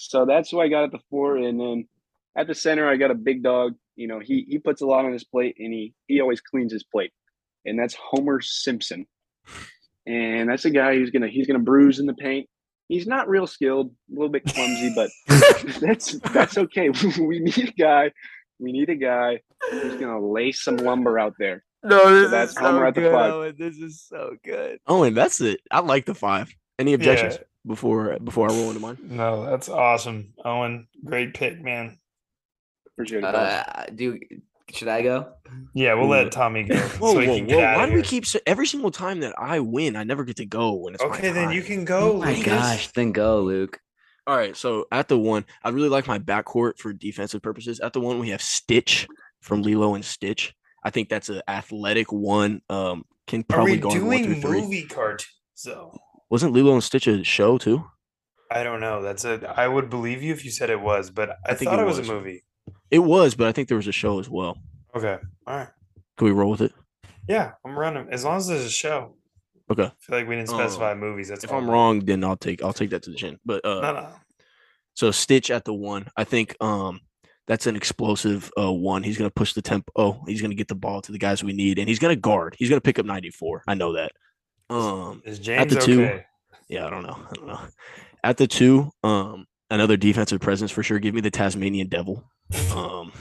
So that's why I got at the four, and then at the center I got a big dog. You know, he he puts a lot on his plate, and he he always cleans his plate, and that's Homer Simpson. And that's a guy who's gonna he's gonna bruise in the paint. He's not real skilled, a little bit clumsy, but that's that's okay. we need a guy. We need a guy who's gonna lay some lumber out there. No, this that's is Homer so at the good. five. Owen. This is so good. Owen, that's it. I like the five. Any objections Yeah. Before before I roll into mine? No, that's awesome. Owen, great pick, man. Appreciate it. guys. Uh, do should I go? Yeah, we'll Ooh. let Tommy go. Whoa, so whoa, can whoa! get Why of do we keep s- every single time that I win, I never get to go when it's my Okay, then you can go. Oh my Lucas. gosh, then go, Luke. All right, so at the one, I really like my backcourt for defensive purposes. At the one, we have Stitch from Lilo and Stitch. I think that's an athletic one. Um, can Are probably we guard one doing through three. movie cartoons though? Wasn't Lilo and Stitch a show too? I don't know. That's a. I would believe you if you said it was, but I, I think thought it it was. was. a movie. It was, but I think there was a show as well. Okay, all right. Can we roll with it? Yeah, I'm running as long as there's a show. Okay. I feel like we didn't Um, specify movies. That's If I'm wrong, then I'll take I'll take that to the chin. But uh, No, no. So Stitch at the one. I think um that's an explosive uh one. He's gonna push the tempo. Oh, he's gonna get the ball to the guys we need, and he's gonna guard. He's gonna pick up 94. I know that. Um Is James at the two- okay? yeah, I don't know. I don't know. At the two, um, another defensive presence for sure. Give me the Tasmanian devil. Um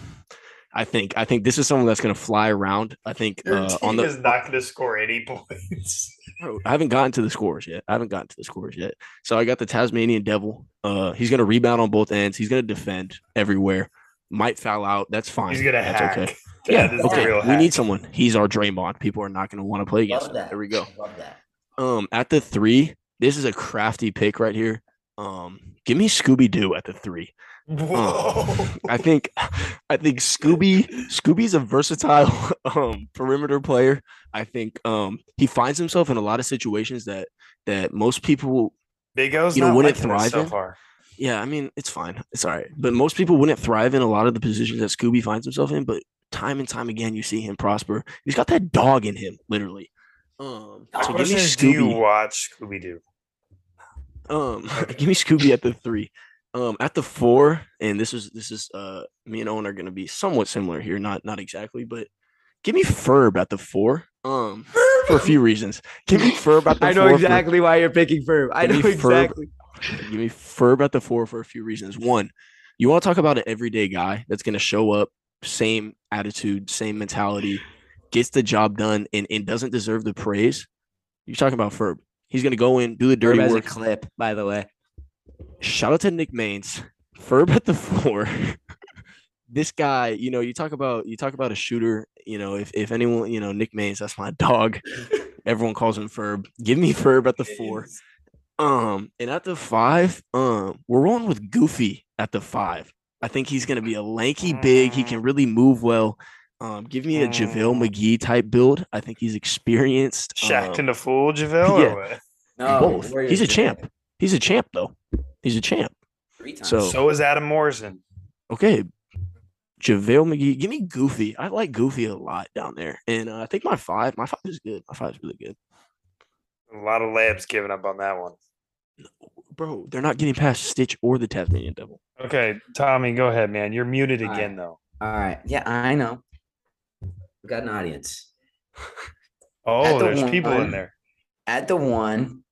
I think I think this is someone that's gonna fly around. I think uh, on the is not going to score any points. Bro, I haven't gotten to the scores yet. I haven't gotten to the scores yet. So I got the Tasmanian Devil. Uh, he's gonna rebound on both ends. He's gonna defend everywhere. Might foul out. That's fine. He's gonna That's hack. okay. That Yeah. is Okay. real We need someone. He's our Draymond. People are not gonna want to play against Love him. that. There we go. Love that. Um, at the three, this is a crafty pick right here. Um, give me Scooby Doo at the three. Whoa. I think I think Scooby Scooby's a versatile um perimeter player. I think um he finds himself in a lot of situations that that most people Big O's you know, wouldn't thrive so in? far. yeah, I mean it's fine. It's all right. But most people wouldn't thrive in a lot of the positions that Scooby finds himself in, but time and time again you see him prosper. He's got that dog in him, literally. Um so give me is, do you Scooby. watch Scooby Doo? Um, Okay. give me Scooby at the three. Um, at the four, and this is this is uh me and Owen are gonna be somewhat similar here, not not exactly, but give me Ferb at the four. Um, for a few reasons. Give me Ferb at the I know four for- exactly why you're picking Ferb. I know Ferb. exactly. give me Ferb at the four for a few reasons. One, you want to talk about an everyday guy that's gonna show up, same attitude, same mentality, gets the job done, and, and doesn't deserve the praise. You're talking about Ferb. He's gonna go in, do the dirty Ferb work. clip, by the way. shout out to Nick Maines. Ferb at the four. this guy, you know, you talk about you talk about a shooter. You know, if if anyone, you know, Nick Maines, that's my dog. Everyone calls him Ferb. Give me Ferb at the four. Um, and at the five, um, we're rolling with Goofy at the five. I think he's gonna be a lanky big. He can really move well. Um, give me a JaVale Mm. McGee type build. I think he's experienced. Shaq um, and a fool, JaVale? yeah. Or what? No, both. He's a did champ. He's a champ though. He's a champ. So- So is Adam Morrison. Okay. JaVale McGee. Give me Goofy. I like Goofy a lot down there. And uh, I think my five, my five is good. My five is really good. A lot of labs giving up on that one. Bro, they're not getting past Stitch or the Tasmanian Devil. Okay, Tommy, go ahead, man. You're muted All again, right. though. All right. Yeah, I know. We've got an audience. Oh, the there's people in there. At the one,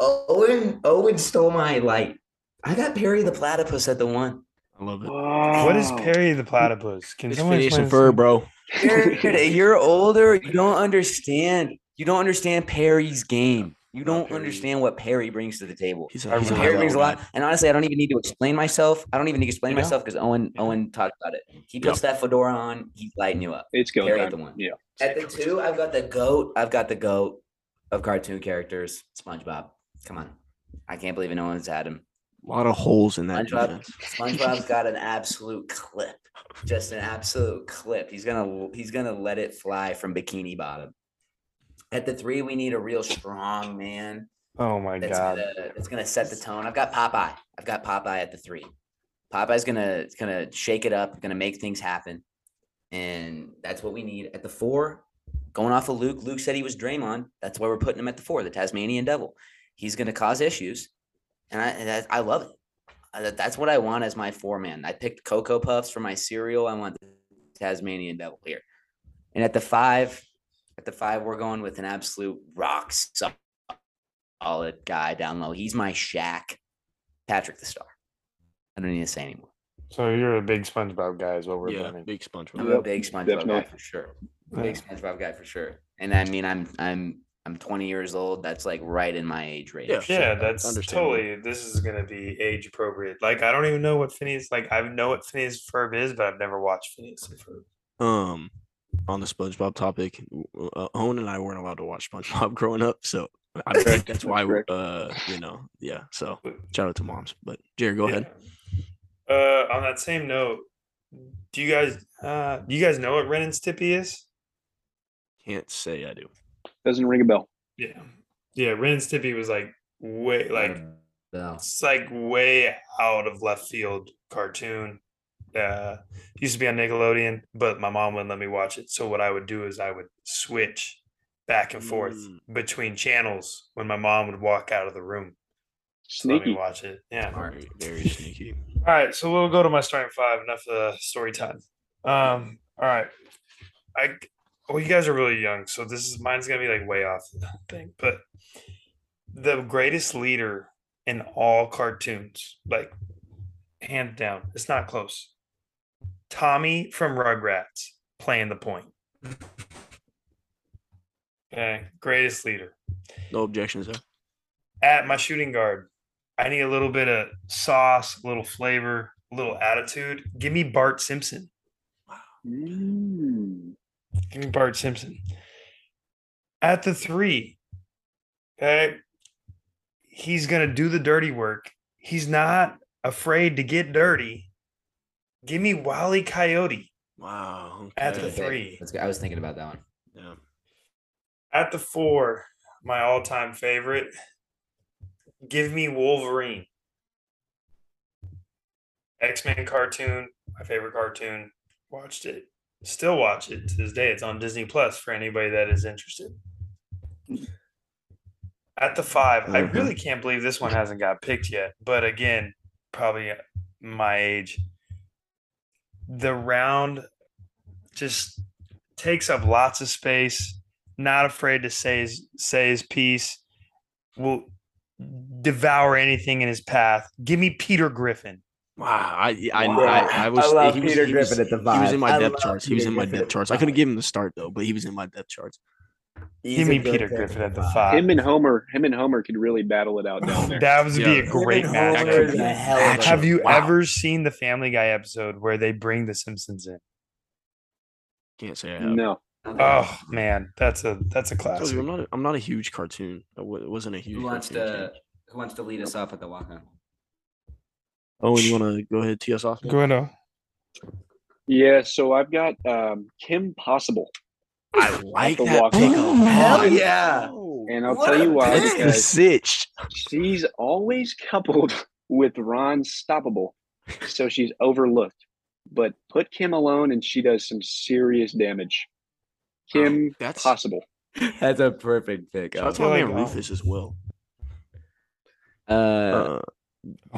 Owen Owen stole my light. I got Perry the platypus at the one. I love it. What is Perry the platypus? Can It's someone Phineas explain and this to me? bro. You're, you're older. You don't understand. You don't understand Perry's game. You don't Perry. understand what Perry brings to the table. He's I a, he's a Perry love brings a lot. guy. And honestly, I don't even need to explain myself. I don't even need to explain You know? myself because Owen Yeah. Owen talked about it. He puts that fedora on. He's lighting you up. It's go Carry at the one. Yeah. At the two, I've got the goat. I've got the goat of cartoon characters, SpongeBob. Come on, I can't believe no one's had him. A lot of holes in that SpongeBob. SpongeBob's got an absolute clip, just an absolute clip. He's gonna he's gonna let it fly from Bikini Bottom. At the three, we need a real strong man Oh my that's god. gonna that's gonna set the tone. I've got Popeye. I've got Popeye at the three. Popeye's gonna gonna shake it up, gonna make things happen, and that's what we need at the four. Going off of Luke, Luke said he was Draymond. That's why we're putting him at the four, the Tasmanian Devil. He's gonna cause issues, and I and I love it. I- That's what I want as my four man. I picked Cocoa Puffs for my cereal. I want the Tasmanian Devil here, and at the five, at the five, we're going with an absolute rock solid solid guy down low. He's my Shaq, Patrick the Star. I don't need to say anymore. So you're a big SpongeBob guy, is what we're yeah, learning. big SpongeBob. I'm a big SpongeBob definitely. guy for sure. Big SpongeBob guy for sure. And I mean, I'm I'm I'm 20 years old. That's like right in my age range. Yeah. Yeah, Sure, that's totally. This is gonna be age appropriate. Like I don't even know what Phineas. Like I know what Phineas Ferb is, but I've never watched Phineas and Ferb. Um, on the SpongeBob topic, uh, Owen and I weren't allowed to watch SpongeBob growing up, so I think that's why. Correct. Uh, you know, yeah. So shout out to moms, but Jared, go ahead. Uh, on that same note, do you guys uh do you guys know what Ren and Stimpy is? Can't say I do. Doesn't ring a bell. Yeah, yeah. Ren and Stimpy was like way like So, it's like way out of left field cartoon. Uh, used to be on Nickelodeon, but my mom wouldn't let me watch it. So what I would do is I would switch back and forth Mm. between channels when my mom would walk out of the room. to Let me Sneaky. watch it. Yeah. Very, very sneaky. All right, so we'll go to my starting five. Enough uh, story time. Um, all right, I well, you guys are really young, so this is mine's gonna be like way off the thing, but the greatest leader in all cartoons, like hands down, it's not close. Tommy from Rugrats playing the point. Okay, greatest leader No objections there. at my shooting guard. I need a little bit of sauce, a little flavor, a little attitude. Give me Bart Simpson. Mm. Give me Bart Simpson. At the three, okay, he's going to do the dirty work. He's not afraid to get dirty. Give me Wally Coyote. Wow. At the okay. okay, three. That's good. I was thinking about that one. Yeah. At the four, my all time favorite, give me Wolverine. X Men cartoon, my favorite cartoon. Watched it. Still watch it to this day. It's on Disney Plus for anybody that is interested. At the 5 I Mhm. really can't believe this one hasn't got picked yet. But again, probably my age. The round just takes up lots of space not afraid to say his say his piece, will devour anything in his path. Give me Peter Griffin. Wow. I I, Wow. I, I was I he was, Peter he was- Griffin at the He was in my I depth love charts. He was in my Griffin depth charts. I couldn't five. give him the start though, but he was in my depth charts. He's Give a me Peter Griffin at the five. five. Him and Homer, him and Homer could really battle it out down there. That would be a great match. Homer a hell of a- Have you wow. ever seen the Family Guy episode where they bring the Simpsons in? Can't say I have. No. Oh man, that's a that's a told classic. you, I'm not. A, I'm not a huge cartoon. It wasn't a huge. Who wants to kid. Who wants to lead us off at the walk on? Oh, and you want to go ahead, tee us off? Go ahead. oh. Yeah, so I've got um, Kim Possible, I like the that walk pick. Hell yeah. Oh, and I'll What tell you why. pick. That's the sitch. she's always coupled with Ron Stoppable, so she's overlooked. But put Kim alone, and she does some serious damage. Kim that's- Possible. That's a perfect pick. Shout out to feel my like, man um, Rufus as well. Uh, Uh,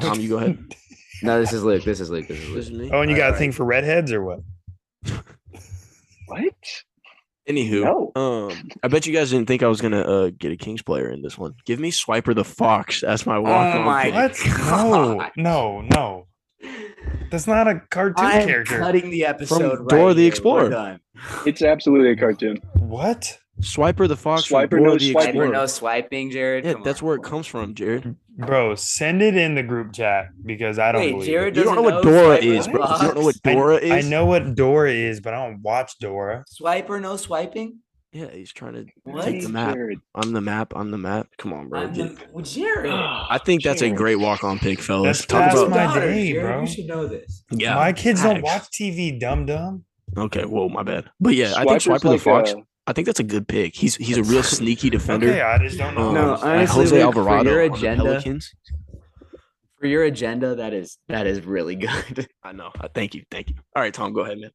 Tom, you go ahead. no, this is Luke. This is Luke. This is Luke. me. Oh, and you got a Alright. thing for redheads or what? What? Anywho, No. um, I bet you guys didn't think I was gonna uh get a Kings player in this one. Give me Swiper the Fox as my walk on. my pick. What? No, God. no, no. That's not a cartoon I am character. cutting the episode. right Dora the Explorer. It's absolutely a cartoon. What? Swiper the Fox. from Swiper, no the swiper. Explorer. Swiper, no swiping, Jared. Yeah, Come that's on. where it comes from, Jared. Bro, send it in the group chat because I don't Wait, believe Jared it. You don't know doesn't what Dora is, bro. You don't know what Dora I, is. I know what Dora is, but I don't watch Dora. Swiper, no swiping. Yeah, he's trying to What? take the map. Jared. I'm the map. I'm the map. Come on, bro. I'm the- well, Jared. I think that's a great walk on pick, fellas. That's Talk past about my Daughter, day, Jared, bro. You should know this. yeah. My kids don't watch TV, Dumb dumb. Okay, whoa, my bad. But yeah, I think Swiper's Swiper the like Fox. a- I think that's a good pick. He's he's a real sneaky defender. Okay, I just don't know. Um, No, and honestly, Jose Luke, for your agenda- For your agenda, that is that is really good. I know. Uh, Thank you. Thank you. All right, Tom, go ahead, man.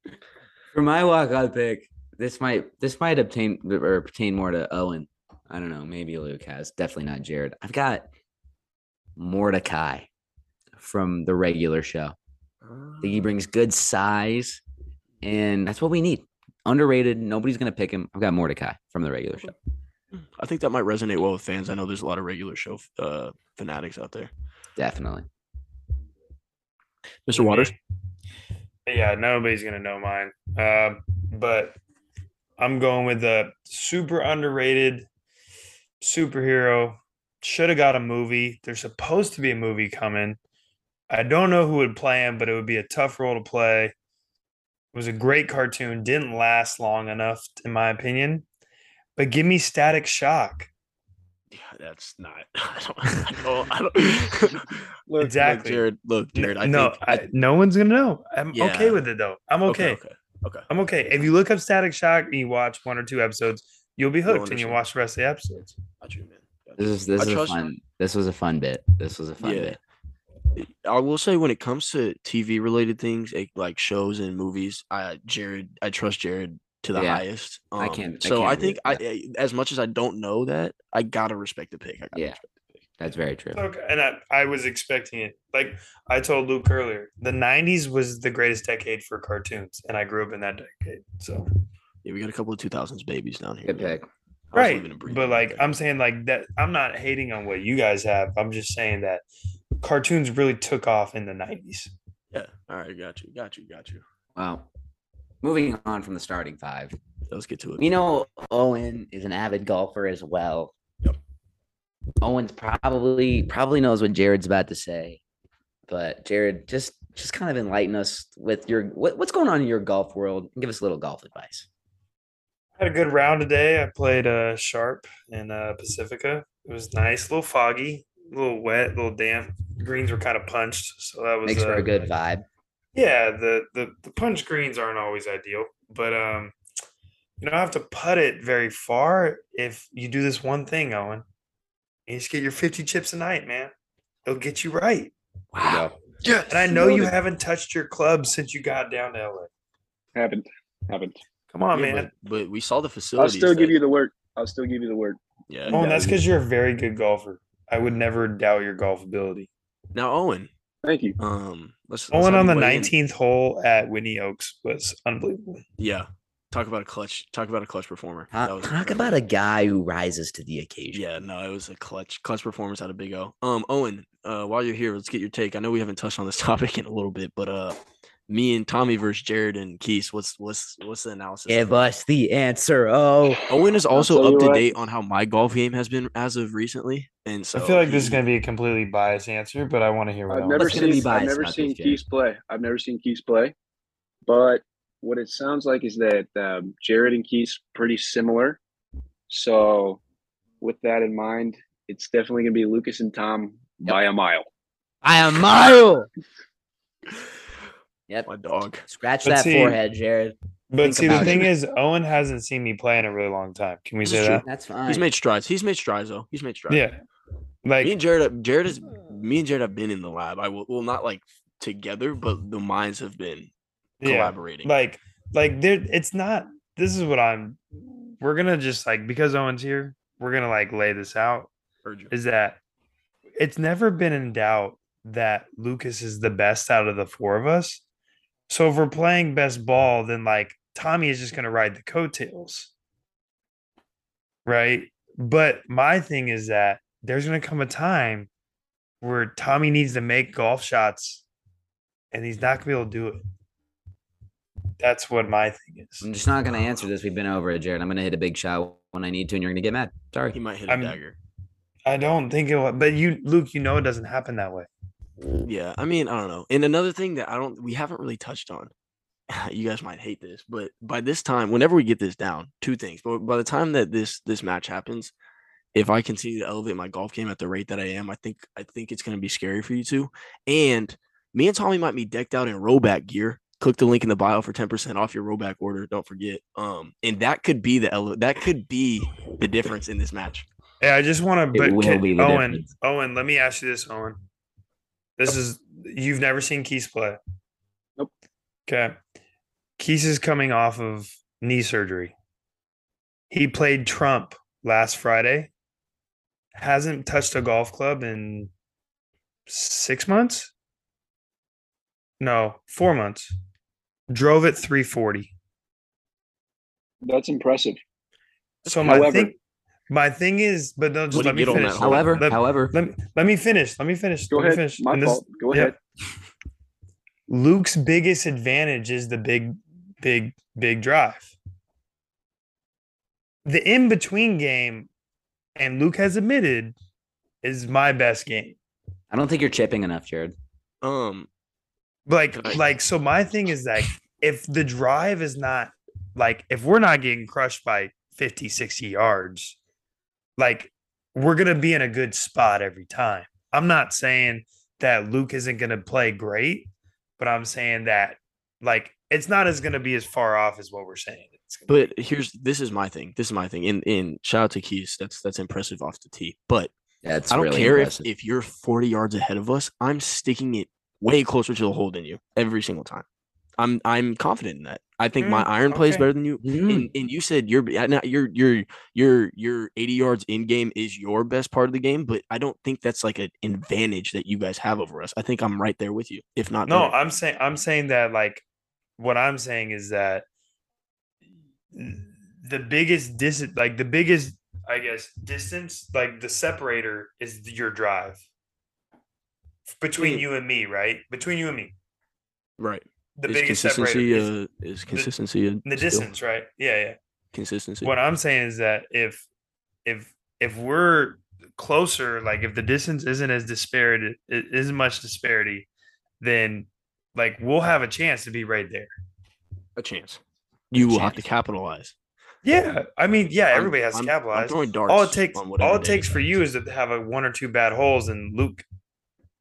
For my walk on pick, this might this might obtain or pertain more to Owen. I don't know. Maybe Luke has. Definitely not Jared. I've got Mordecai from the regular show. I think he brings good size, and that's what we need. Underrated. Nobody's gonna pick him. I've got Mordecai from the regular show. I think that might resonate well with fans. I know there's a lot of regular show uh, fanatics out there. Definitely. Mr. Waters. Yeah, nobody's gonna know mine. Um, but I'm going with the super underrated superhero. Should have got a movie. There's supposed to be a movie coming. I don't know who would play him, but it would be a tough role to play. It was a great cartoon. Didn't last long enough, in my opinion. But give me Static Shock. Yeah, that's not. I don't. I don't. I don't look, look, Exactly. Jared. Look, Jared. I no, think. I, no one's gonna know. I'm okay with it though. I'm okay. Okay. Okay. I'm okay. If you look up Static Shock and you watch one or two episodes, you'll be hooked and you understand. watch the rest of the episodes. Got you, man. This is this I is a trust- fun. This was a fun bit. This was a fun Yeah. bit. I will say when it comes to TV related things, eh, like shows and movies, I Jared, I trust Jared to the Yeah. highest. I Um, can't- I So can't I think I, eh, as much as I don't know that, I gotta respect the pick. I gotta Yeah. respect the pick. That's very true. Okay. And I, I was expecting it. Like I told Luke earlier, the 90s was the greatest decade for cartoons, and I grew up in that decade. So, Yeah, we got a couple of two thousands babies down here. Good pick. Right. living and breathing But like. I'm saying, like, that I'm not hating on what you guys have. I'm just saying that cartoons really took off in the 90s. yeah. All right, got you, got you, got you. Well, moving on from the starting five, Let's get to it. we know Owen is an avid golfer as well. Yep. Owen's probably probably knows what Jared's about to say, but Jared, just just kind of enlighten us with your what, what's going on in your golf world and give us a little golf advice. Had a good round today. I played uh sharp in uh Pacifica. It was nice, a little foggy, a little wet, a little damp. Greens were kind of punched, so that was Makes for uh, a good vibe. Yeah, the the the punch greens aren't always ideal, but um, you don't have to putt it very far if you do this one thing, Owen. You just get your fifty chips a night, man. It'll get you right. Wow. Yeah, and I know you haven't touched your club since you got down to LA. Haven't, haven't. Come on, Yeah, man. But, but we saw the facility. I'll facilities. still give you the work. I'll still give you the work. Yeah. Oh, and that's because you're a very good golfer. I would never doubt your golf ability. Now, Owen. Thank you. Um, let's. let's Owen on the weigh in. 19th hole at Whitney Oaks was unbelievable. Yeah. Talk about a clutch. Talk about a clutch performer. Talk, That was talk incredible. about a guy who rises to the occasion. Yeah, no, it was a clutch clutch performance out of Big O. Um, Owen, uh, while you're here, let's get your take. I know we haven't touched on this topic in a little bit, but uh, me and Tommy versus Jared and Keith. What's what's what's the analysis? Give us the answer. Oh, Owen is also up to what. date on how my golf game has been as of recently, and so I feel like this is going to be a completely biased answer, but I want to hear what I've never What's gonna be seen. I've never seen this, Jared? Keys play. I've never seen Keys play, but what it sounds like is that um, Jared and Keys pretty similar. So, with that in mind, it's definitely gonna be Lucas and Tom by a mile. By a mile. Yep. my dog. Scratch But that see- forehead, Jared. But Think see, the thing it. is, Owen hasn't seen me play in a really long time. Can we This say true. that? That's fine. He's made strides. He's made strides though. He's made strides. Yeah. Like Me Like, and Jared, Jared is me and Jared have been in the lab. I will, well, not like together, but the minds have been yeah. collaborating. Like, like there, it's not. This is what I'm. We're gonna just like because Owen's here. We're gonna like lay this out. Heard. Is that it's never been in doubt that Lucas is the best out of the four of us. So if we're playing best ball, then like Tommy is just gonna ride the coattails. Right. But my thing is that there's gonna come a time where Tommy needs to make golf shots and he's not gonna be able to do it. That's what my thing is. I'm just not gonna answer this. We've been over it, Jared. I'm gonna hit a big shot when I need to, and you're gonna get mad. Sorry. He might hit a I'm- dagger. I don't think it will, but you, Luke, you know it doesn't happen that way. Yeah, I mean, I don't know. And another thing that I don't, we haven't really touched on. You guys might hate this, but by this time, whenever we get this down, two things. But by the time that this this match happens, if I continue to elevate my golf game at the rate that I am, I think I think it's going to be scary for you two. And me and Tommy might be decked out in Rhoback gear click the link in the bio for 10% off your Rhoback order. Don't forget. Um, and that could be the ele- that could be the difference in this match. Yeah, I just want to. It But will can- be the Owen, difference. Owen, let me ask you this, Owen. This is you've never seen Keys play. Nope. Okay. Keys is coming off of knee surgery. He played Trump last Friday. Hasn't touched a golf club in six months. No, four months. Drove at 340. That's impressive. So my However- thing, my thing is, but no, just do let you me finish. that? However, let, however, let me let me finish. Let me finish. Go let me ahead. finish. My And this- fault. Go yeah. ahead. Luke's biggest advantage is the big, big, big drive. The in between game, and Luke has admitted, is my best game. I don't think you're chipping enough, Jared. Um, Like, Right. like, so my thing is like, if the drive is not like, if we're not getting crushed by 50, 60 yards, like, we're going to be in a good spot every time. I'm not saying that Luke isn't going to play great, but I'm saying that, like, it's not as going to be as far off as what we're saying. It's gonna be. but here's this is my thing. This is my thing. In in shout out to Keys. That's that's impressive off the tee. But That's I don't really care impressive. if if you're 40 yards ahead of us. I'm sticking it way closer to the hole than you every single time. I'm I'm confident in that. I think my Mm, iron plays okay. better than you. Mm. And, and you said your your your your your 80 yards in game is your best part of the game, but I don't think that's like an advantage that you guys have over us. I think I'm right there with you, if not. No, better. I'm saying I'm saying that like what I'm saying is that the biggest dis like the biggest I guess distance like the separator is your drive between you and me, right? Between you and me, right. The is biggest separator consistency is uh, is consistency a the skill? distance, right? Yeah, yeah. Consistency. What I'm saying is that if if if we're closer, like if the distance isn't as disparate, it isn't much disparity, then like we'll have a chance to be right there. a chance. You will have to capitalize. Yeah, I mean, yeah, I'm- everybody has I'm- to I'm capitalize. throwing darts. all it takes, all it takes for you is to have a one or two bad holes, and Luke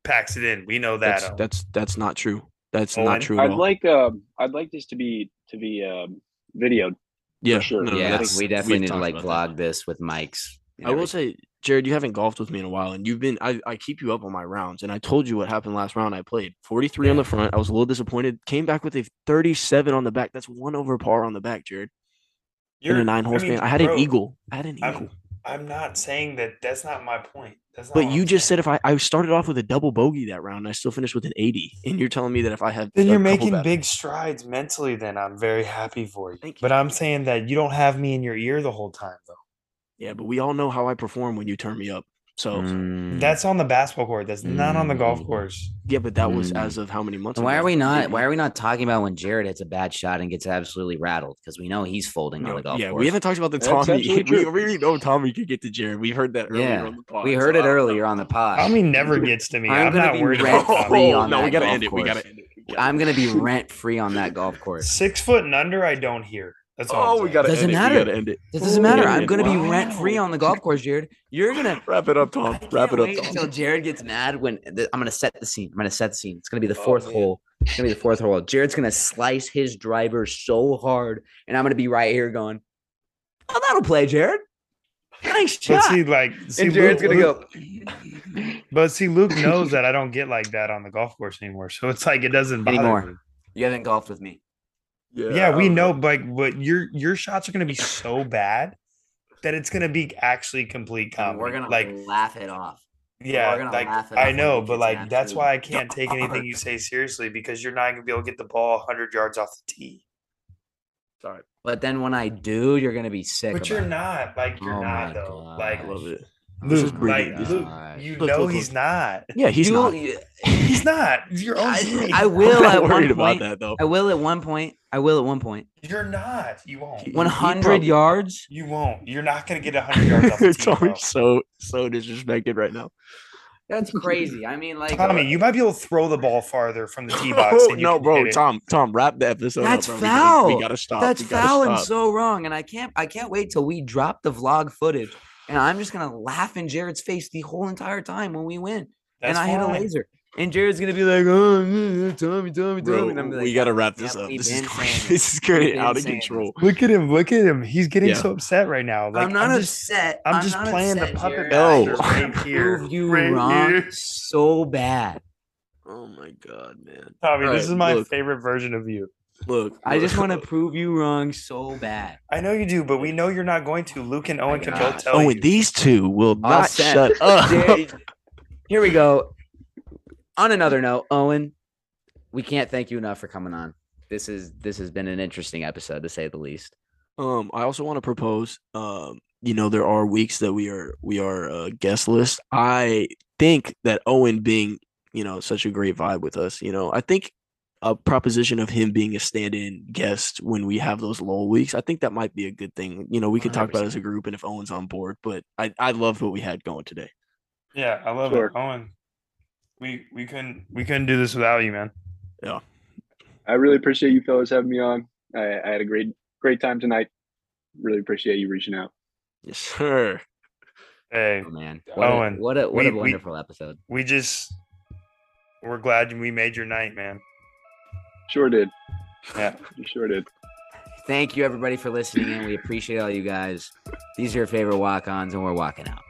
packs it in. We know that. That's that's that's not true. That's Owen? not true I'd all. like um I'd like this to be to be um videoed. yeah, sure. no, no, yeah, we definitely need to like about that. vlog this with mics. I will say, Jared, you haven't golfed with me in a while, and you've been. I, I keep you up on my rounds, and I told you what happened last round. I played 43 on the front. I was a little disappointed. Came back with a 37 on the back. That's one over par on the back, Jared. in You're- a nine hole I mean, span. I had bro, an eagle. I had an I'm, eagle. I'm not saying that. That's not my point. That's not But you I'm just saying. said if I I started off with a double bogey that round, and I still finished with an 80, and you're telling me that if I have Then you're making bad- big strides mentally. Then I'm very happy for you. You. But I'm saying that you don't have me in your ear the whole time, though. Yeah, but we all know how I perform when you turn me up. So Mm. That's on the basketball court. That's not on the golf Mm. course. yeah, but that was Mm. as of how many months? Why ago? are we not? Why are we not talking about when Jared hits a bad shot and gets absolutely rattled? Because we know he's folding on the golf course. yeah, course. we haven't talked about the That's Tommy. We true. already know Tommy could get to Jared. We heard that earlier Yeah, on the pod. we heard I it don't know. earlier on the pod. Tommy never gets to me. I'm I'm, gonna not be worried rent about free Tommy. on no, we gotta end it. We gotta end it. I'm gonna be rent free on that golf course. Six foot and under, I don't hear. That's all. Oh, I'm we gotta Doesn't end it. matter. We gotta end it. This doesn't matter. Yeah, I'm gonna be Wow. rent free on the golf course, Jared. You're gonna Wrap it up, I Tom. can't Wrap it up, wait Tom. until Jared gets mad when th- I'm gonna set the scene. I'm gonna set the scene. It's gonna be the Oh, fourth man. hole. It's gonna be the fourth hole. Jared's gonna slice his driver so hard, and I'm gonna be right here going, "Oh, that'll play, Jared. Nice But shot." see, like, see, and Jared's Luke- gonna go But see, Luke knows that I don't get like that on the golf course anymore. So it's like it doesn't bother Anymore. me. You haven't golfed with me. Yeah, I we don't know, but but your your shots are gonna be so bad that it's gonna be actually complete And comedy. we're gonna like, laugh it off. yeah, gonna like laugh it I when know, but like that's why I can't take anything you say seriously because you're not gonna be able to get the ball hundred yards off the tee. Sorry. But then when I do, you're gonna be sick. But you're it. not like you're Oh not my though. Like I love it. Luke, is breathing. like This is- Luke, you Look, know look, he's look. not. Yeah, he's You- not. He's not. Your own I, teammate. I I'm will not at one worried about that though. I will at one point. I will at one point. You're not. You won't. He- 100 probably- yards. You won't. You're not gonna get hundred yards off the tee. bro. So so disrespected right now. That's crazy. I mean, like Tommy, you might be able to throw the ball farther from the tee box. No, than you no, bro. Tom, Tom, wrap the episode. That's up, bro. We gotta- foul. We gotta stop. that's We gotta foul and so wrong. And I can't. I can't wait till we drop the vlog footage, and I'm just gonna laugh in Jared's face the whole entire time when we win. That's and I hit a laser. And Jared's gonna be like, oh, yeah, Tommy, Tommy, Bro, Tommy. And I'm like, we gotta wrap this yeah, up. This is been going, saying this is getting out of saying control. Look at him! Look at him! He's getting Yeah. so upset right now. Like I'm not I'm just, upset. I'm just not playing the puppet Jared. No. master right here. You right wrong here. so bad. Oh my god, man. Tommy, All this right, is my look. favorite version of you. Look, I just want to prove you wrong so bad. I know you do, but we know you're not going to. Luke and Owen can both tell Oh, you. and these two will I'll not send- shut up. Here we go. On another note, Owen, we can't thank you enough for coming on. This is this has been an interesting episode to say the least. Um, I also want to propose. Um, you know, there are weeks that we are we are uh, guest list. I think that Owen being, you know, such a great vibe with us. You know, I think a proposition of him being a stand-in guest when we have those lull weeks. I think that might be a good thing. You know, we could talk about it as a group, and if Owen's on board. But I I loved what we had going today. yeah, I love Sure. it, Owen. We we couldn't we couldn't do this without you, man. Yeah. I really appreciate you fellas having me on. I, I had a great great time tonight. Really appreciate you reaching out. Yes, sir. Hey, Oh man, what Owen, a, what a what we- a we- wonderful episode. we just we're glad we made your night, man. Sure did. Yeah. You sure did. Thank you everybody for listening in. We appreciate all you guys. These are your favorite walk-ons, and we're walking out.